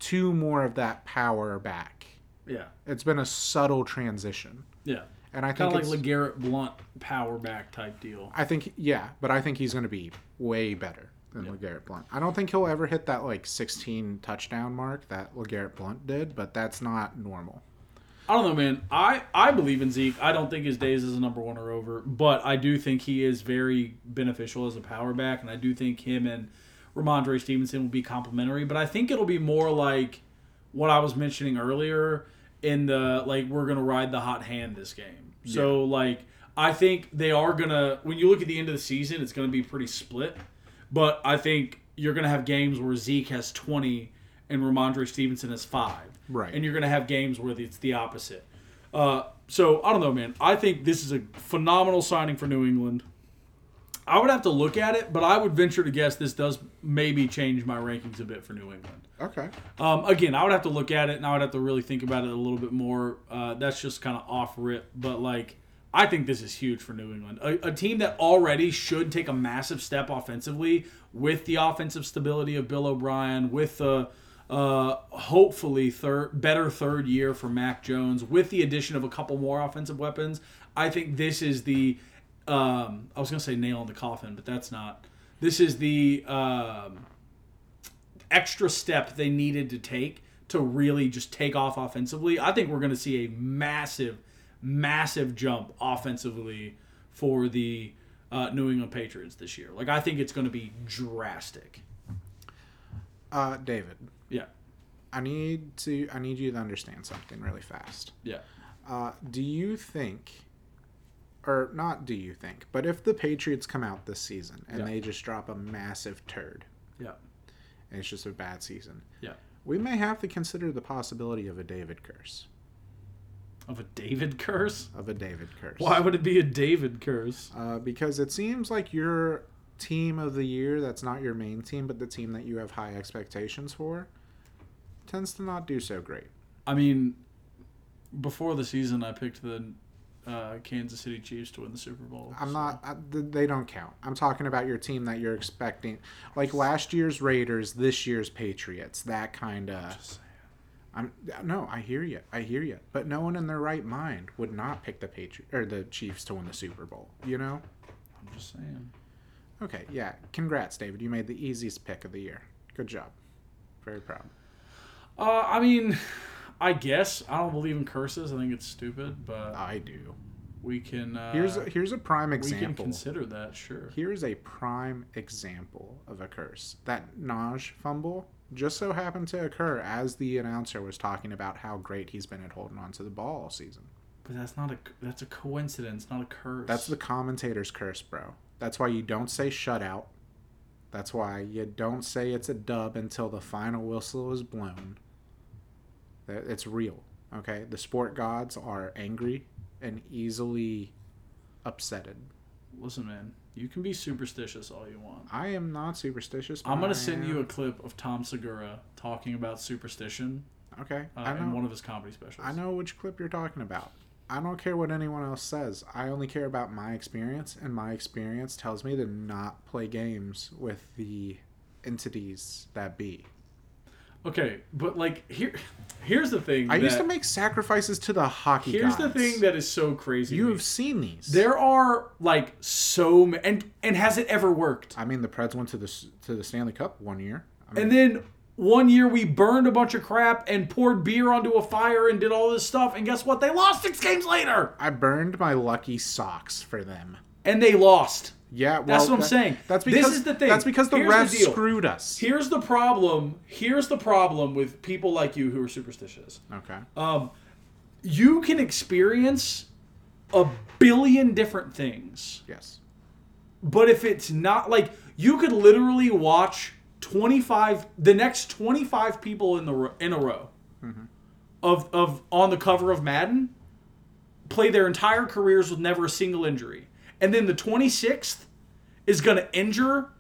to more of that power back. Yeah. It's been a subtle transition, Yeah. and I Kind think of like LeGarrette Blount power back type deal. I think yeah, but I think he's gonna be way better than LeGarrette Blount. I don't think he'll ever hit that like 16 touchdown mark that LeGarrette Blount did, but that's not normal. I don't know, man. I, I believe in Zeke. I don't think his days as a number one are over, but I do think he is very beneficial as a power back, and I do think him and Rhamondre Stevenson will be complimentary, But I think it'll be more like what I was mentioning earlier in the like we're gonna ride the hot hand this game. So like I think they are gonna when you look at the end of the season, it's gonna be pretty split. But I think you're gonna have games where Zeke has twenty and Rhamondre Stevenson has five. Right. And you're gonna have games where it's the opposite. Uh, so I don't know, man. I think this is a phenomenal signing for New England. I would have to look at it, but I would venture to guess this does maybe change my rankings a bit for New England. Okay. Um, again, I would have to look at it and I would have to really think about it a little bit more. Uh, that's just kind of off rip, but like I think this is huge for New England, a, a team that already should take a massive step offensively with the offensive stability of Bill O'Brien, with the uh, hopefully third better third year for Mac Jones, with the addition of a couple more offensive weapons. I think this is the um, I was gonna say nail in the coffin, but that's not. This is the um, extra step they needed to take to really just take off offensively. I think we're going to see a massive, massive jump offensively for the uh, New England Patriots this year. Like I think it's going to be drastic. Uh, David, Yeah, I need to. I need you to understand something really fast. yeah. Uh, do you think, or not do you think, but if the Patriots come out this season and Yeah. they just drop a massive turd Yeah. and it's just a bad season, Yeah. we may have to consider the possibility of a David curse. Of a David curse? Of a David curse. Why would it be a David curse? Uh, because it seems like your team of the year that's not your main team, but the team that you have high expectations for tends to not do so great. I mean, before the season, I picked the uh, Kansas City Chiefs to win the Super Bowl. I'm so- not. I, they don't count. I'm talking about your team that you're expecting, like last year's Raiders, this year's Patriots. That kind of. I'm no. I hear you. I hear you. But no one in their right mind would not pick the Patri- or the Chiefs to win the Super Bowl. You know. I'm just saying. Okay. Yeah. Congrats, David. You made the easiest pick of the year. Good job. Very proud. Uh, I mean, I guess I don't believe in curses. I think it's stupid, but I do. we can. Uh, Here's a, here's a prime example. we can consider that. Sure. Here's a prime example of a curse. That Naj fumble just so happened to occur as the announcer was talking about how great he's been at holding on to the ball all season. But that's not a. That's a coincidence, not a curse. That's the commentator's curse, bro. That's why you don't say shutout. That's why you don't say it's a dub until the final whistle is blown. That- It's real, okay? The sport gods are angry and easily upsetted. Listen, man. You can be superstitious all you want. I am not superstitious. I'm gonna I send you a clip of Tom Segura talking about superstition Okay, uh, I know. in one of his comedy specials. I know which clip you're talking about. I don't care what anyone else says. I only care about my experience, and my experience tells me to not play games with the entities that be. Okay, but like here, here's the thing. I used to make sacrifices to the hockey Here's the thing that is so crazy. you have seen these. There are like so many, and and has it ever worked? I mean, the Preds went to the to the Stanley Cup one year. I mean, And then one year we burned a bunch of crap and poured beer onto a fire and did all this stuff, and guess what? They lost six games later, I burned my lucky socks for them. and they lost. Yeah, well, That's what I'm that- saying. That's This because is the thing. That's because the Here's refs deal. screwed us. Here's the problem. Here's the problem with people like you who are superstitious. Okay. Um, you can experience a billion different things. Yes. But if it's not like you could literally watch 25 the next 25 people in the ro- in a row of of on the cover of Madden play their entire careers with never a single injury. And then the 26th is going to injure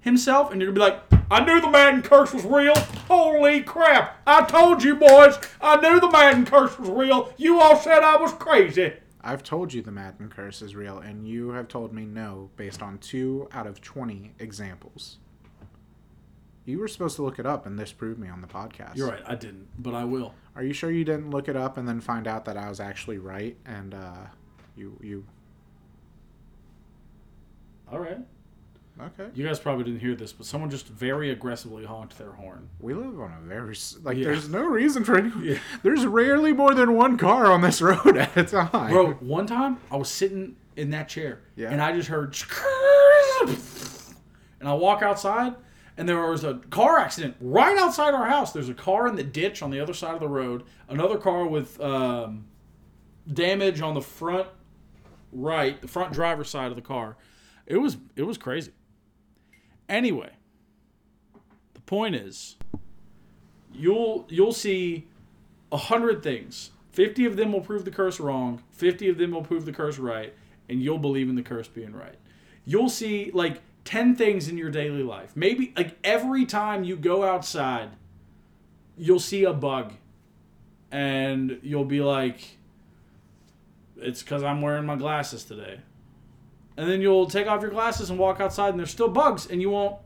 himself and you're going to be like, "I knew the Madden curse was real. Holy crap. I told you boys. I knew the Madden curse was real. You all said I was crazy." I've told you the Madden curse is real, and you have told me no based on two out of 20 examples. You were supposed to look it up and disprove me on the podcast. You're right. I didn't, but I will. Are you sure you didn't look it up and then find out that I was actually right and uh, you you All right. okay? You guys probably didn't hear this, but someone just very aggressively honked their horn. We live on a very like. Yeah. There's no reason for any. Yeah. There's rarely more than one car on this road at a time. Bro, one time I was sitting in that chair Yeah. and I just heard and I walk outside and there was a car accident right outside our house. There's a car in the ditch on the other side of the road, another car with um, damage on the front right, the front driver's side of the car. It was it was crazy. Anyway, the point is you'll you'll see a hundred things. Fifty of them will prove the curse wrong. Fifty of them will prove the curse right, and you'll believe in the curse being right. You'll see like ten things in your daily life. Maybe like every time you go outside, you'll see a bug, and you'll be like, "It's because I'm wearing my glasses today." And then you'll take off your glasses and walk outside, and there's still bugs, and you won't.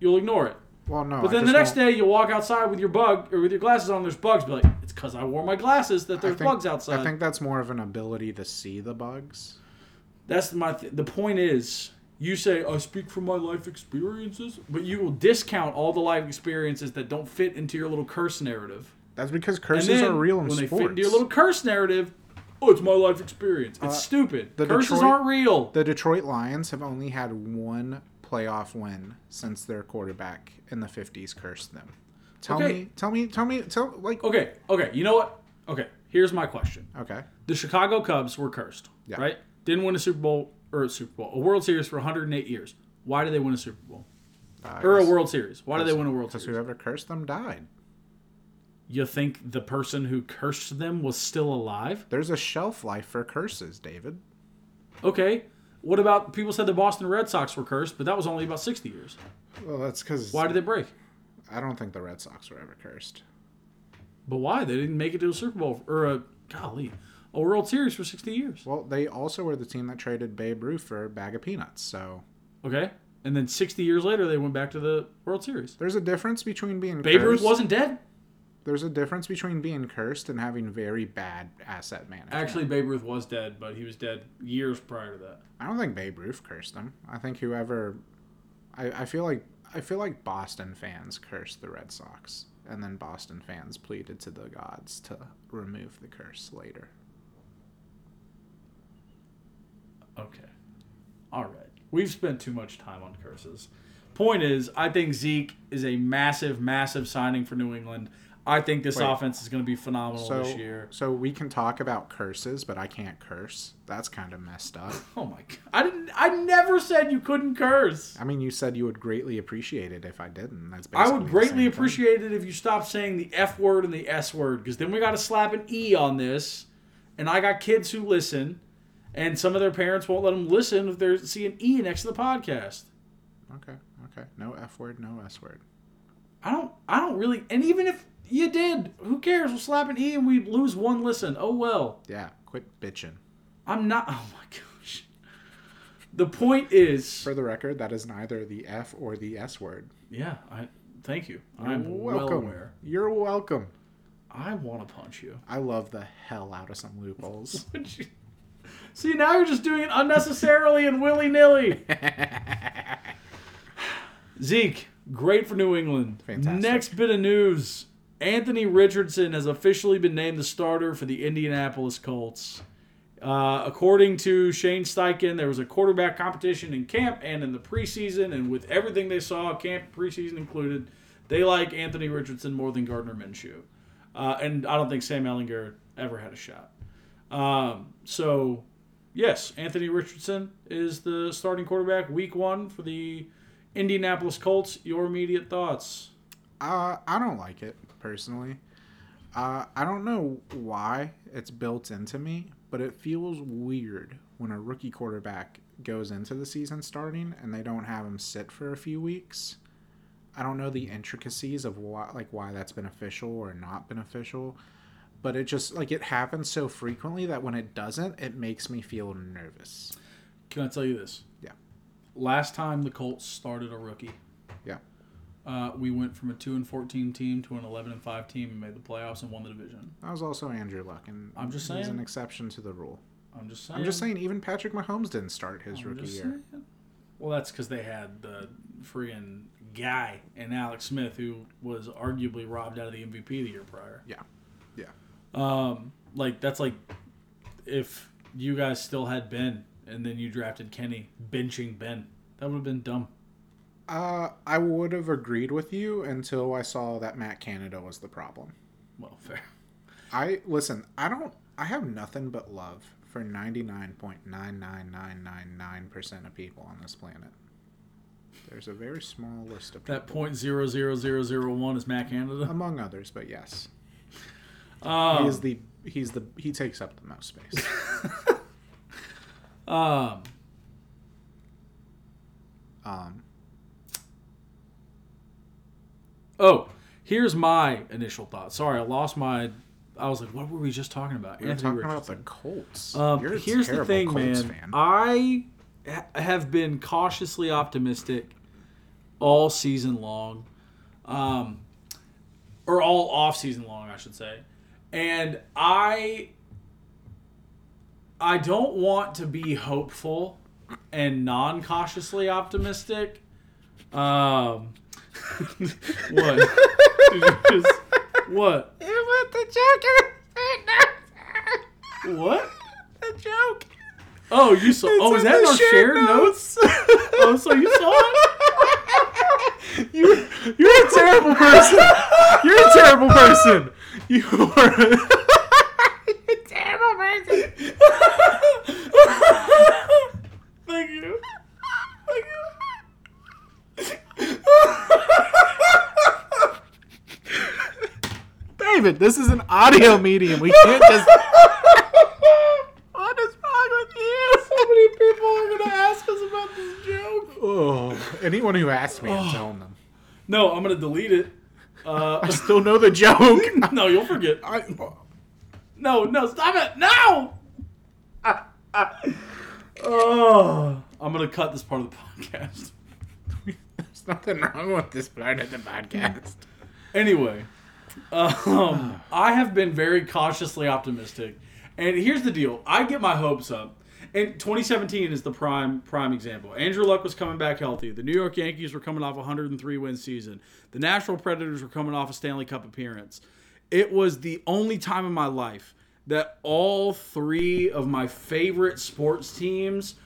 You'll ignore it. well, no. But then the next day you'll walk outside with your bug or with your glasses on, there's bugs. Be like, it's because I wore my glasses that there's think- bugs outside. I think that's more of an ability to see the bugs. That's my. Th- the point is, you say I speak from my life experiences, but you will discount all the life experiences that don't fit into your little curse narrative. That's because curses are real in when they sports. fit into your little curse narrative, oh, it's my life experience. It's Uh, stupid. the Curses Detroit- aren't real. the Detroit Lions have only had one playoff win since their quarterback in the 50s cursed them. Tell Okay. me, tell me, tell me, tell like okay, okay. You know what? Okay, here's my question. okay. the Chicago Cubs were cursed, Yeah. right? Didn't win a Super Bowl or a Super Bowl, a World Series for 108 years. Why did they win a Super Bowl Uh, or a World Series? Why did they win a World Because Series? whoever cursed them died. You think the person who cursed them was still alive? There's a shelf life for curses, David. Okay. What about people said the Boston Red Sox were cursed, but that was only about 60 years. Well, that's because Why did they break? I don't think the Red Sox were ever cursed. But why? They didn't make it to a Super Bowl or a golly a World Series for sixty years. Well, they also were the team that traded Babe Ruth for a bag of peanuts. So Okay, and then sixty years later they went back to the World Series. there's a difference between being Babe cursed. Ruth wasn't dead. There's a difference between being cursed and having very bad asset management. Actually, Babe Ruth was dead, but he was dead years prior to that. I don't think Babe Ruth cursed him. I think whoever, I, I feel like I feel like Boston fans cursed the Red Sox, and then Boston fans pleaded to the gods to remove the curse later. Okay. All right. We've spent too much time on curses. Point is, I think Zeke is a massive, massive signing for New England. I think this Wait. offense is going to be phenomenal So, this year. so we can talk about curses, but I can't curse. That's kind of messed up. Oh my god! I didn't. I never said you couldn't curse. I mean, you said you would greatly appreciate it if I didn't. That's I would greatly appreciate it if you stopped saying the F word and the S word, because then we got to slap an E on this. And I got kids who listen, and some of their parents won't let them listen if they see an E next to the podcast. Okay, okay. No F word, no S word. I don't. I don't really. And even if you did, who cares? We'll slap an E and we lose one listen. Oh well. Yeah, quit bitching. I'm not. Oh my gosh. The point is. For the record, that is neither the F or the S word. Yeah. I. Thank you. You're I'm well welcome. aware. You're welcome. I want to punch you. I love the hell out of some loopholes. See, now you're just doing it unnecessarily and willy nilly. Zeke, great for New England. Fantastic. Next bit of news Anthony Richardson has officially been named the starter for the Indianapolis Colts. Uh, according to Shane Steichen, there was a quarterback competition in camp and in the preseason, and with everything they saw, camp preseason included, they like Anthony Richardson more than Gardner Minshew. Uh, and I don't think Sam Ehlinger ever had a shot. Um, so, yes, Anthony Richardson is the starting quarterback week one for the Indianapolis Colts. Your immediate thoughts? uh, I don't like it personally. Uh, I don't know why it's built into me, but it feels weird when a rookie quarterback goes into the season starting and they don't have him sit for a few weeks. I don't know the intricacies of why, like why that's beneficial or not beneficial, but it just like it happens so frequently that when it doesn't, it makes me feel nervous. Can I tell you this? Yeah. Last time the Colts started a rookie. Uh, we went from a two and fourteen team to an eleven and five team and made the playoffs and won the division. That was also Andrew Luck, and I'm just he's an exception to the rule. I'm just saying. I'm just saying, even Patrick Mahomes didn't start his I'm rookie year. Well, that's because they had the freaking guy and Alex Smith, who was arguably robbed out of the MVP the year prior. Yeah, yeah. Um, like that's like if you guys still had Ben and then you drafted Kenny, benching Ben. That would have been dumb. Uh, I would have agreed with you until I saw that Matt Canada was the problem. Well, fair. I listen. I don't. I have nothing but love for ninety nine point nine nine nine nine nine percent of people on this planet. There's a very small list of people, That point zero zero zero zero one is Matt Canada. among others, but yes, Um, he is the he's the he takes up the most space. um, Um, oh, here's my initial thought. Sorry, I lost my. I was like, what were we just talking about? we were Anthony talking Richardson. about the Colts. Um, here's the thing, Colts man. fan. I ha- have been cautiously optimistic all season long, um, or all off season long, I should say. And I, I don't want to be hopeful and non cautiously optimistic. Um, what? You just, what? It was the joke. What? The joke. Oh, you saw? oh, is that in our shared shared notes? oh, so you saw it? You, you're a terrible person. You're a terrible person. You are a terrible person. Thank you. Thank David, this is an audio medium. We can't just. what is wrong with you? So many people are gonna ask us about this joke. Oh, anyone who asks me, I'm telling them. No, I'm gonna delete it. Uh, Still know the joke. no, you'll forget. I, No, no, stop it! No! oh, I'm gonna cut this part of the podcast. there's nothing wrong with this part of the podcast. Anyway, um, I have been very cautiously optimistic, and here's the deal: I get my hopes up. And 2017 is the prime prime example. Andrew Luck was coming back healthy. The New York Yankees were coming off a 103 win season. The Nashville Predators were coming off a Stanley Cup appearance. It was the only time in my life that all three of my favorite sports teams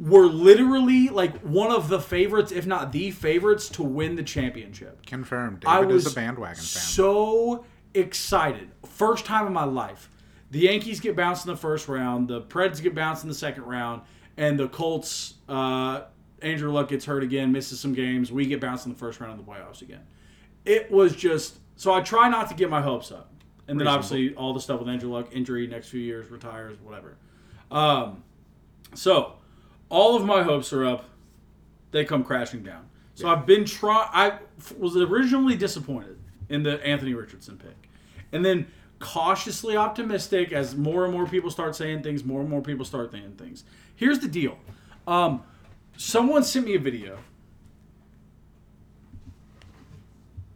were literally like one of the favorites, if not the favorites, to win the championship. Confirmed. I David was is a bandwagon fan. so excited. First time in my life. The Yankees get bounced in the first round. The Preds get bounced in the second round. And the Colts, uh, Andrew Luck gets hurt again, misses some games. We get bounced in the first round of the playoffs again. It was just so I try not to get my hopes up. And then obviously all the stuff with Andrew Luck, injury, next few years, retires, whatever. Um, so all of my hopes are up. They come crashing down. So I've been trying. I was originally disappointed in the Anthony Richardson pick, and then cautiously optimistic as more and more people start saying things. More and more people start saying things. Here's the deal. Um, someone sent me a video.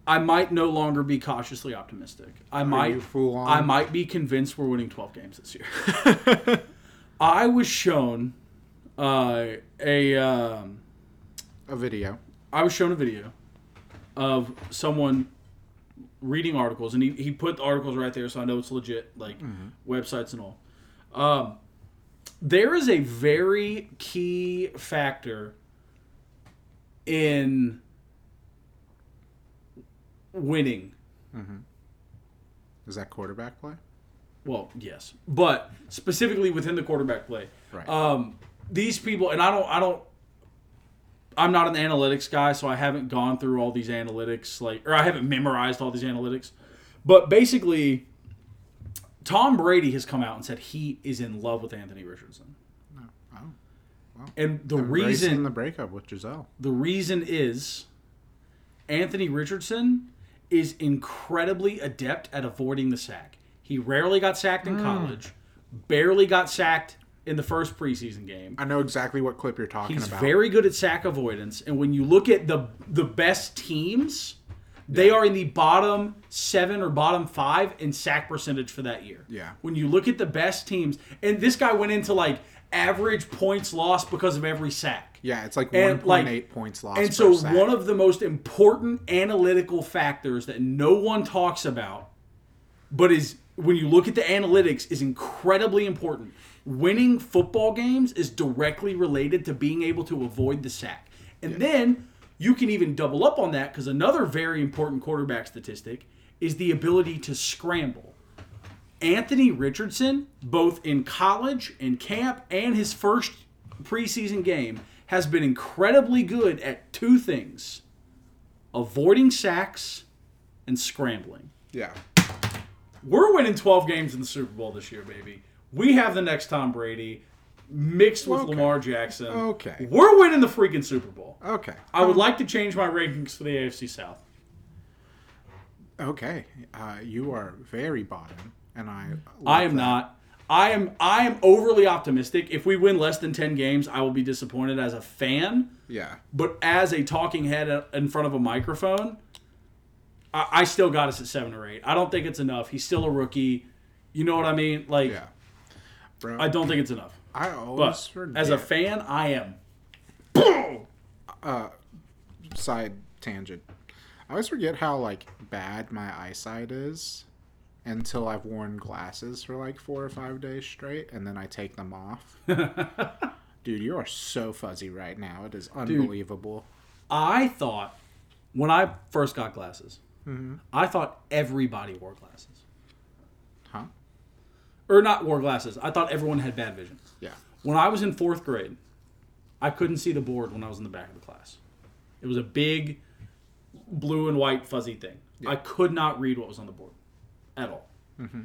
I might no longer be cautiously optimistic. I might you? I might be convinced we're winning 12 games this year. I was shown uh, a um, a video. I was shown a video of someone reading articles, and he, he put the articles right there, so I know it's legit, like websites and all. Um, there is a very key factor in winning. Is that quarterback play? Well, yes, but specifically within the quarterback play. Right. Um, these people, and I don't, I don't, I'm not an analytics guy, so I haven't gone through all these analytics, like, or I haven't memorized all these analytics. But basically, Tom Brady has come out and said he is in love with Anthony Richardson, Oh, and the Embracing reason the breakup with Gisele. the reason is Anthony Richardson is incredibly adept at avoiding the sack. He rarely got sacked in hmm. college, barely got sacked in the first preseason game. I know exactly what clip you're talking He's about. He's very good at sack avoidance, and when you look at the the best teams, they are in the bottom seven or bottom five in sack percentage for that year. Yeah. When you look at the best teams, and this guy went into like average points lost because of every sack. yeah, it's like And, 1.8 like- points lost. And so, sack. one of the most important analytical factors that no one talks about, but is when you look at the analytics, is incredibly important. Winning football games is directly related to being able to avoid the sack. And then you can even double up on that because another very important quarterback statistic is the ability to scramble. Anthony Richardson, both in college, in camp, and his first preseason game, has been incredibly good at two things avoiding sacks and scrambling. yeah, We're winning 12 games in the Super Bowl this year, baby. We have the next Tom Brady mixed with Okay. Lamar Jackson. Okay. We're winning the freaking Super Bowl. okay, I would like to change my rankings for the AFC South. okay. Uh, you are very bottom, and I. I am that. not. I am I am overly optimistic. If we win less than 10 games, I will be disappointed as a fan. Yeah, But as a talking head in front of a microphone, I, I still got us at seven or eight. I don't think it's enough. He's still a rookie. You know what I mean? Like, yeah, bro. I don't think it's enough. I always But forget. as a fan, I am. Boom. Uh side tangent. I always forget how like bad my eyesight is until I've worn glasses for like four or five days straight, and then I take them off. Dude, you are so fuzzy right now. It is unbelievable. I thought when I first got glasses, I thought everybody wore glasses. Or not wore glasses. I thought everyone had bad vision. Yeah. When I was in fourth grade, I couldn't see the board when I was in the back of the class. It was a big blue and white fuzzy thing. I could not read what was on the board at all. Mm-hmm.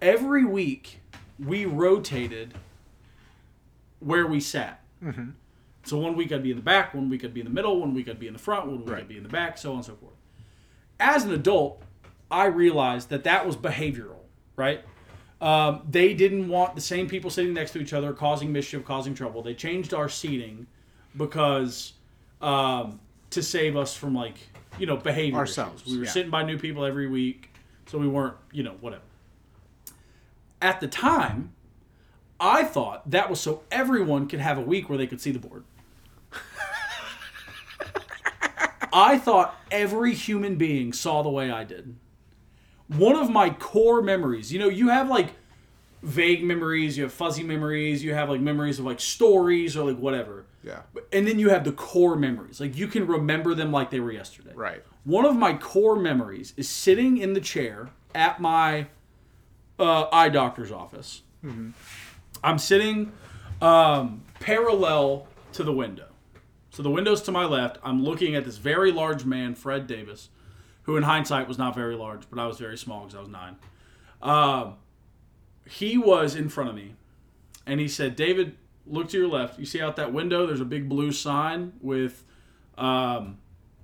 Every week, we rotated where we sat. Mm-hmm. So one week I'd be in the back, one week I'd be in the middle, one week I'd be in the front, one week Right. I'd be in the back, so on and so forth. as an adult, I realized that that was behavioral, right? Um, they didn't want the same people sitting next to each other causing mischief, causing trouble. They changed our seating because um, to save us from like you know behavior Ourselves, issues. We were yeah. sitting by new people every week, so we weren't you know whatever. At the time, I thought that was so everyone could have a week where they could see the board. I thought every human being saw the way I did. One of my core memories, you know, you have like vague memories, you have fuzzy memories, you have like memories of like stories or like whatever. Yeah. And then you have the core memories. Like you can remember them like they were yesterday. Right. One of my core memories is sitting in the chair at my uh, eye doctor's office. I'm sitting um, parallel to the window. So the window's to my left. I'm looking at this very large man, Fred Davis, who in hindsight was not very large, but I was very small because I was nine. Um, he was in front of me, and he said, "David, look to your left. You see out that window? There's a big blue sign with um,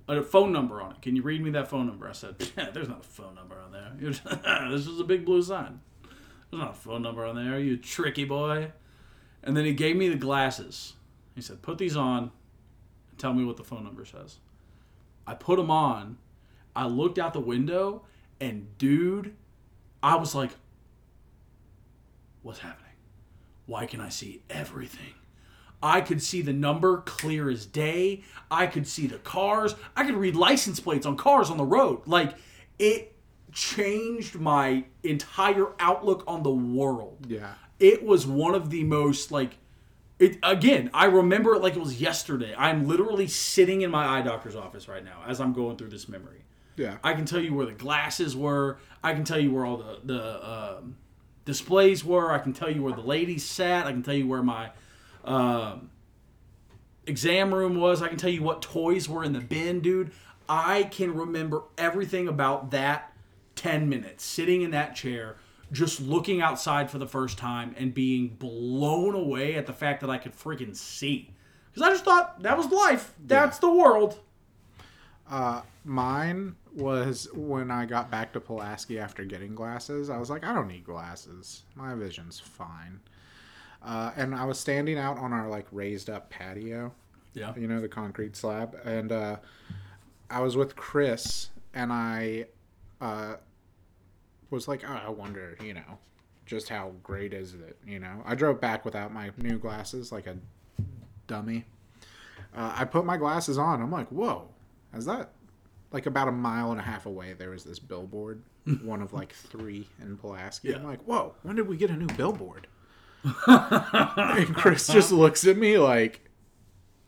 a phone number on it. Can you read me that phone number?" I said, "There's not a phone number on there. this is a big blue sign. There's not a phone number on there. You tricky boy." And then he gave me the glasses. He said, "Put these on and tell me what the phone number says." I put them on. I looked out the window, and dude, I was like, "What's happening? Why can I see everything?" I could see the number clear as day. I could see the cars. I could read license plates on cars on the road. Like it changed my entire outlook on the world Yeah. it was one of the most like it again i remember it like it was yesterday i'm literally sitting in my eye doctor's office right now as i'm going through this memory Yeah. i can tell you where the glasses were. I can tell you where all the the um, displays were. I can tell you where the ladies sat. I can tell you where my um, exam room was. I can tell you what toys were in the bin dude. I can remember everything about that 10 minutes sitting in that chair just looking outside for the first time and being blown away at the fact that i could freaking see. Because i just thought that was life. That's the world Uh, mine was when I got back to Pulaski after getting glasses. I was like, I don't need glasses. My vision's fine. Uh, and I was standing out on our like raised up patio, yeah you know, the concrete slab, and uh, I was with Chris, and I uh, was like, oh, I wonder, you know, just how great is it? You know, I drove back without my new glasses, like a dummy. Uh, I put my glasses on. I'm like, whoa, is that like about a mile and a half away? There was this billboard, one of like three in Pulaski. I'm like, whoa, when did we get a new billboard? and Chris just looks at me like,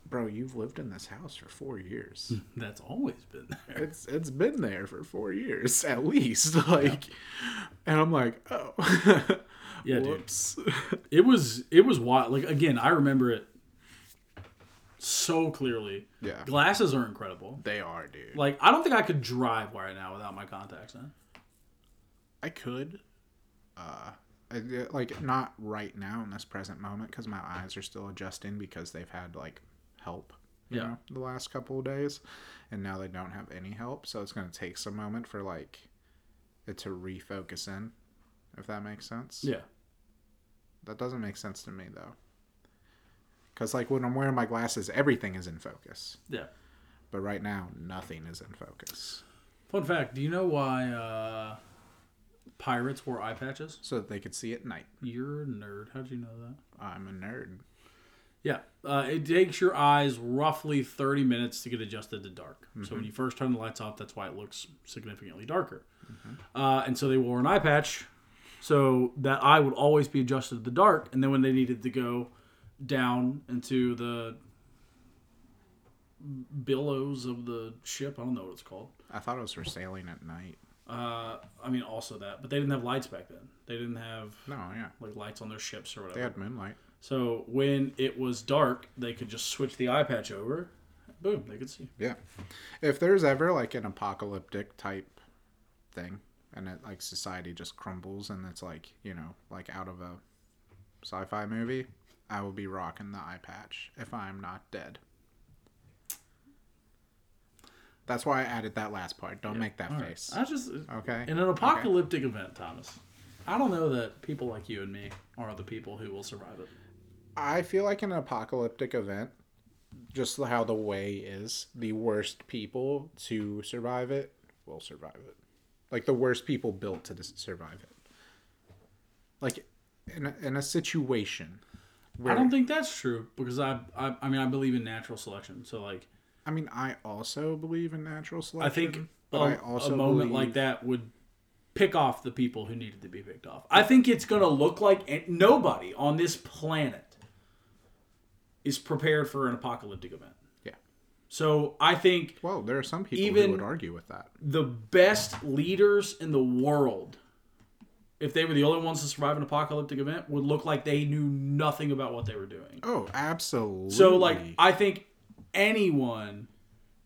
bro, you've lived in this house for four years. that's always been there It's it's been there for four years at least. Like, and I'm like, oh, Yeah, dude. it was it was wild like again i remember it so clearly Yeah. glasses are incredible they are, dude. like i don't think i could drive right now without my contacts in I could, uh, I- like not right now in this present moment because my eyes are still adjusting because they've had like help. You Yeah. know, the last couple of days, and now they don't have any help. So it's gonna take some moment for like it to refocus in, if that makes sense. yeah That doesn't make sense to me though. Because like when I'm wearing my glasses, everything is in focus. yeah But right now, nothing is in focus. fun fact do you know why uh pirates wore eye patches So that they could see at night. you're a nerd how'd you know that I'm a nerd. Yeah, uh, it takes your eyes roughly 30 minutes to get adjusted to dark. So when you first turn the lights off, that's why it looks significantly darker. Uh, and so they wore an eye patch so that eye would always be adjusted to the dark. And then when they needed to go down into the billows of the ship, I don't know what it's called. I thought it was for sailing at night. Uh, I mean, also that, but they didn't have lights back then. They didn't have No, yeah. like lights on their ships or whatever. They had moonlight. So when it was dark, they could just switch the eye patch over. Boom, they could see. Yeah. If there's ever like an apocalyptic type thing and it like society just crumbles and it's like, you know, like out of a sci-fi movie, I will be rocking the eye patch if I'm not dead. That's why I added that last part. Don't make that All right. face. I just Okay. in an apocalyptic event, Thomas. I don't know that people like you and me are the people who will survive it. I feel like in an apocalyptic event, just how the way is, the worst people to survive it will survive it. Like the worst people built to survive it. Like in a, in a situation where I don't think that's true because I, I I mean I believe in natural selection. So like I mean, I also believe in natural selection. I think but a, I also a moment believe- like that would pick off the people who needed to be picked off. I think it's going to look like nobody on this planet is prepared for an apocalyptic event. Yeah. So I think Well, there are some people Even- who would argue with that. the best leaders in the world, if they were the only ones to survive an apocalyptic event, would look like they knew nothing about what they were doing. Oh, absolutely. So, like, I think anyone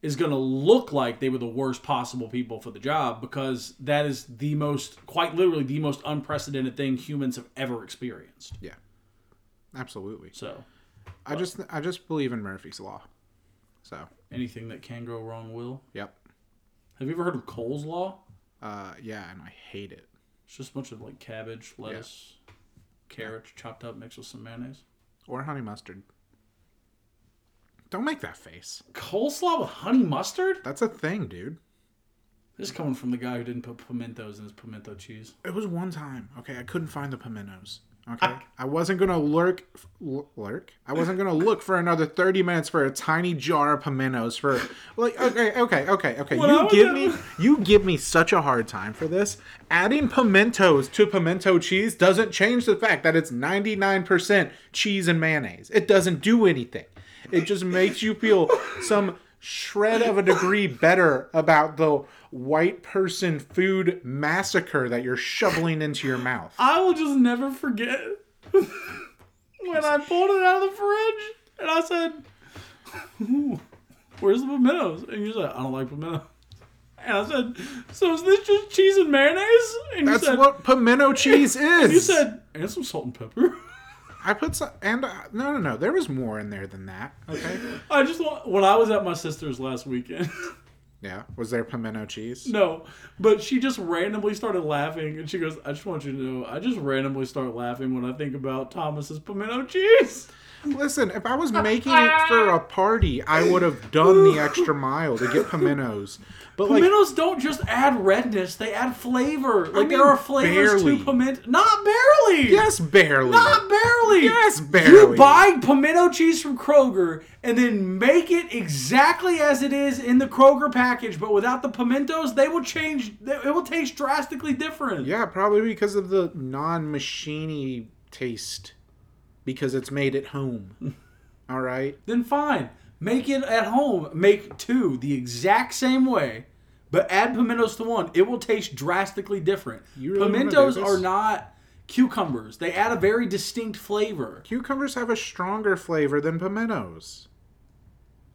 is going to look like they were the worst possible people for the job because that is the most, quite literally, the most unprecedented thing humans have ever experienced. yeah, absolutely. So, I just I just believe in Murphy's law. So, anything that can go wrong will. yep. Have you ever heard of Cole's Law? Uh, yeah, and I hate it. It's just a bunch of like cabbage, lettuce, carrots chopped up mixed with some mayonnaise. Or honey mustard. Don't make that face. Coleslaw with honey mustard? That's a thing, dude. This is coming from the guy who didn't put pimentos in his pimento cheese. It was one time. Okay, I couldn't find the pimentos. Okay, I wasn't gonna lurk, l- lurk. I wasn't gonna look for another thirty minutes for a tiny jar of pimentos for like. Okay, okay, okay, okay. I You give at- me, you give me such a hard time for this. Adding pimentos to pimento cheese doesn't change the fact that it's ninety nine percent cheese and mayonnaise. It doesn't do anything. It just makes you feel some shred of a degree better about the white person food massacre that you're shoveling into your mouth. I will just never forget when I pulled it out of the fridge and I said, Where's the pimentos? And you said, I don't like pimento. And I said, So is this just cheese and mayonnaise? And you That's said, what pimento cheese is. You said, And some salt and pepper. I put some, and uh, no, no, no. There was more in there than that. Okay. I just want, when I was at my sister's last weekend. Yeah. Was there pimento cheese? No, but she just randomly started laughing, and she goes, "I just want you to know, I just randomly start laughing when I think about Thomas's pimento cheese." Listen, if I was making it for a party, I would have done the extra mile to get pimentos. But like, Pimentos don't just add redness; they add flavor. Like there mean, are flavors barely. to pimento. Not barely. yes, barely. Not barely. Yes, barely. You buy pimento cheese from Kroger and then make it exactly as it is in the Kroger package, but without the pimentos, they will change. It will taste drastically different. Yeah, probably because of the non-machiney taste, because it's made at home. All right. then fine. Make it at home. Make two the exact same way, but add pimentos to one. It will taste drastically different. You really pimentos are not cucumbers. They add a very distinct flavor. Cucumbers have a stronger flavor than pimentos.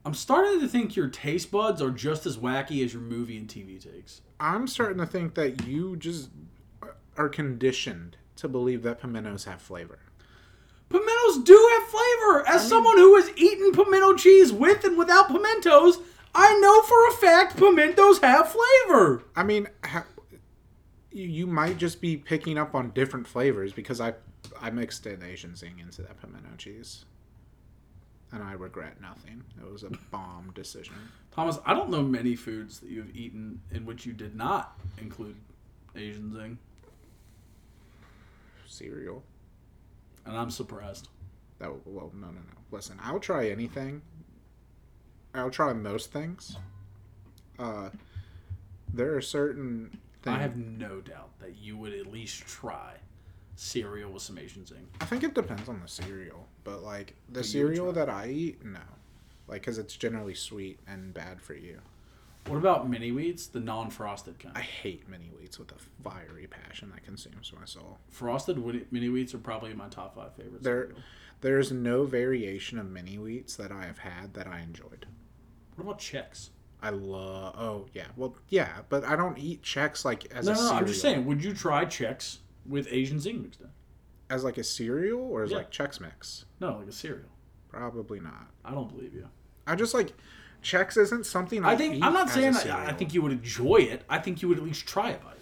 I'm starting to think your taste buds are just as wacky as your movie and TV takes. I'm starting to think that you just are conditioned to believe that pimentos have flavor. Pimentos do have flavor. As someone who has eaten pimento cheese with and without pimentos, I know for a fact pimentos have flavor. I mean, you might just be picking up on different flavors because I I mixed an Asian zing into that pimento cheese, and I regret nothing. It was a bomb decision. Thomas, I don't know many foods that you have eaten in which you did not include Asian zing, Cereal. and I'm surprised. That well, no, no, no. Listen, I'll try anything. I'll try most things. Uh, there are certain things. I have no doubt that you would at least try cereal with some Asian zing. I think it depends on the cereal, but like the But cereal that I eat, no, like because it's generally sweet and bad for you. What about mini wheats, the non-frosted kind? I hate mini wheats with a fiery passion that consumes my soul. Frosted mini wheats are probably my top five favorites. There, there's no variation of mini wheats that I have had that I enjoyed. What about Chex? I love. Oh yeah, well yeah, but I don't eat Chex like as No, a no, cereal. I'm just saying. Would you try Chex with Asian zing mixed in? As like a cereal or as Yeah. like Chex Mix? No, like a cereal. Probably not. I don't believe you. I just like Chex isn't something I, I think I'm not saying that I think you would enjoy it. I think you would at least try a bite.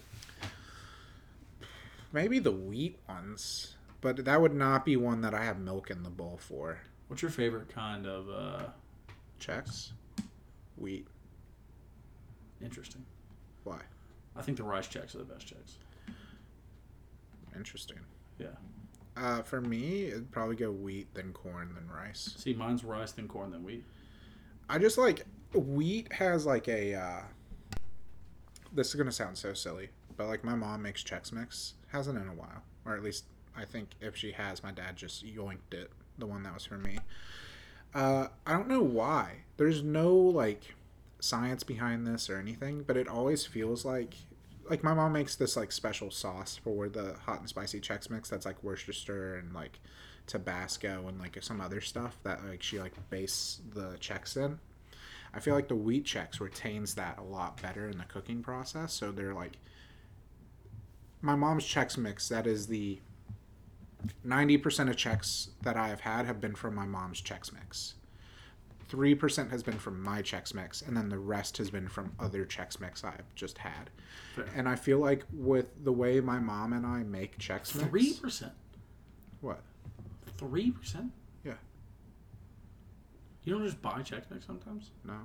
maybe the wheat ones, but that would not be one that I have milk in the bowl for. What's your favorite kind of uh, Chex, wheat. interesting? Why? I think the rice Chex are the best Chex. Interesting. Yeah. Uh, for me, it'd probably go wheat, then corn, then rice. See, mine's rice, then corn, then wheat. I just like wheat has like a. Uh, this is gonna sound so silly, but like my mom makes Chex Mix, hasn't in a while, or at least I think if she has, my dad just yoinked it, the one that was for me. Uh, I don't know why. There's no like science behind this or anything, but it always feels like like my mom makes this like special sauce for the hot and spicy Chex Mix that's like Worcestershire and like Tabasco and like some other stuff that like she like base the Chex in. I feel like the wheat Chex retains that a lot better in the cooking process, so they're like my mom's Chex Mix. That is the ninety percent of Chex that I have had have been from my mom's Chex Mix. Three percent has been from my Chex Mix, and then the rest has been from other Chex Mix I've just had. Fair. And I feel like with the way my mom and I make Chex Mix, Three percent. what? Three percent. Yeah. You don't just buy Chex Mix sometimes. No,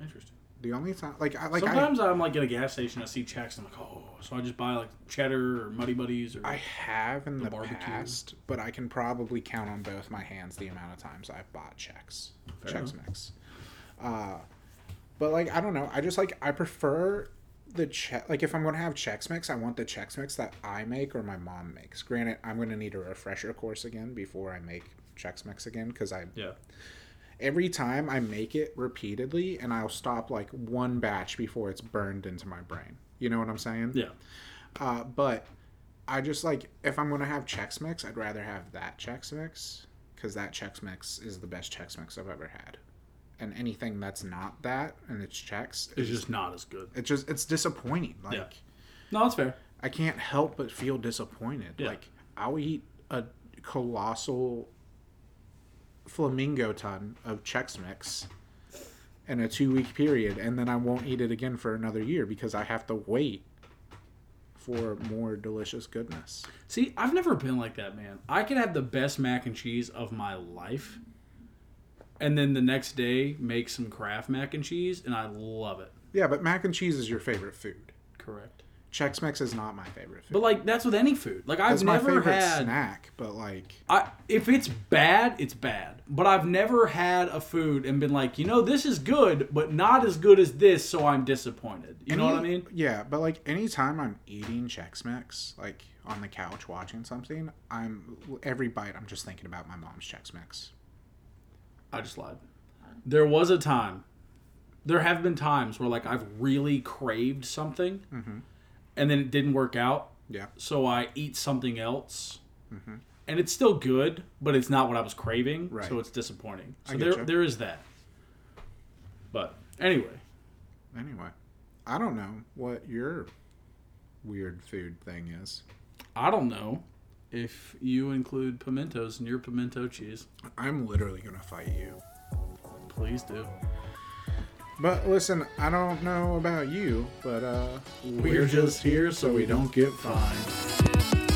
Interesting. The only time like I like Sometimes I, am like at a gas station, I see Chex I'm like, oh, so I just buy like cheddar or Muddy Buddies or I have in The the, barbecue. past, but I can probably count on both my hands the amount of times I've bought Chex Fair Chex enough. Mix. Uh, but like I don't know, I just like I prefer the che- like if I'm gonna have Chex Mix, I want the Chex Mix that I make or my mom makes. Granted, I'm gonna need a refresher course again before I make Chex Mix again because I yeah. Every time I make it repeatedly, and I'll stop like one batch before it's burned into my brain. You know what I'm saying? Yeah. Uh, but I just like if I'm gonna have Chex Mix, I'd rather have that Chex Mix because that Chex Mix is the best Chex Mix I've ever had. And anything that's not that and it's Chex, It's just not as good. it's just it's disappointing. Like Yeah. No, that's fair. I can't help but feel disappointed. Yeah. Like I'll eat a colossal flamingo ton of Chex Mix in a two week period, and then I won't eat it again for another year because I have to wait for more delicious goodness. See, I've never been like that, man. I could have the best mac and cheese of my life, and then the next day make some Kraft mac and cheese, and I love it. Yeah, but mac and cheese is your favorite food. Correct. Chex Mix is not my favorite food. But like that's with any food. Like I've That's my never favorite had. snack, but like I if it's bad, it's bad. But I've never had a food and been like, you know, this is good, but not as good as this, so I'm disappointed. You know what I mean? Yeah, but like anytime I'm eating Chex Mix, like on the couch watching something, I'm every bite I'm just thinking about my mom's Chex Mix. I just lied. There was a time. There have been times where like I've really craved something, Mhm. And then it didn't work out. Yeah. So I eat something else, Mm-hmm. and it's still good, but it's not what I was craving. Right. So it's disappointing. I So there you. there is that. But anyway, Anyway, I don't know what your weird food thing is. I don't know if you include pimentos in your pimento cheese. I'm literally gonna fight you. Please do. But listen, I don't know about you, but uh, We're just here so we don't get fined.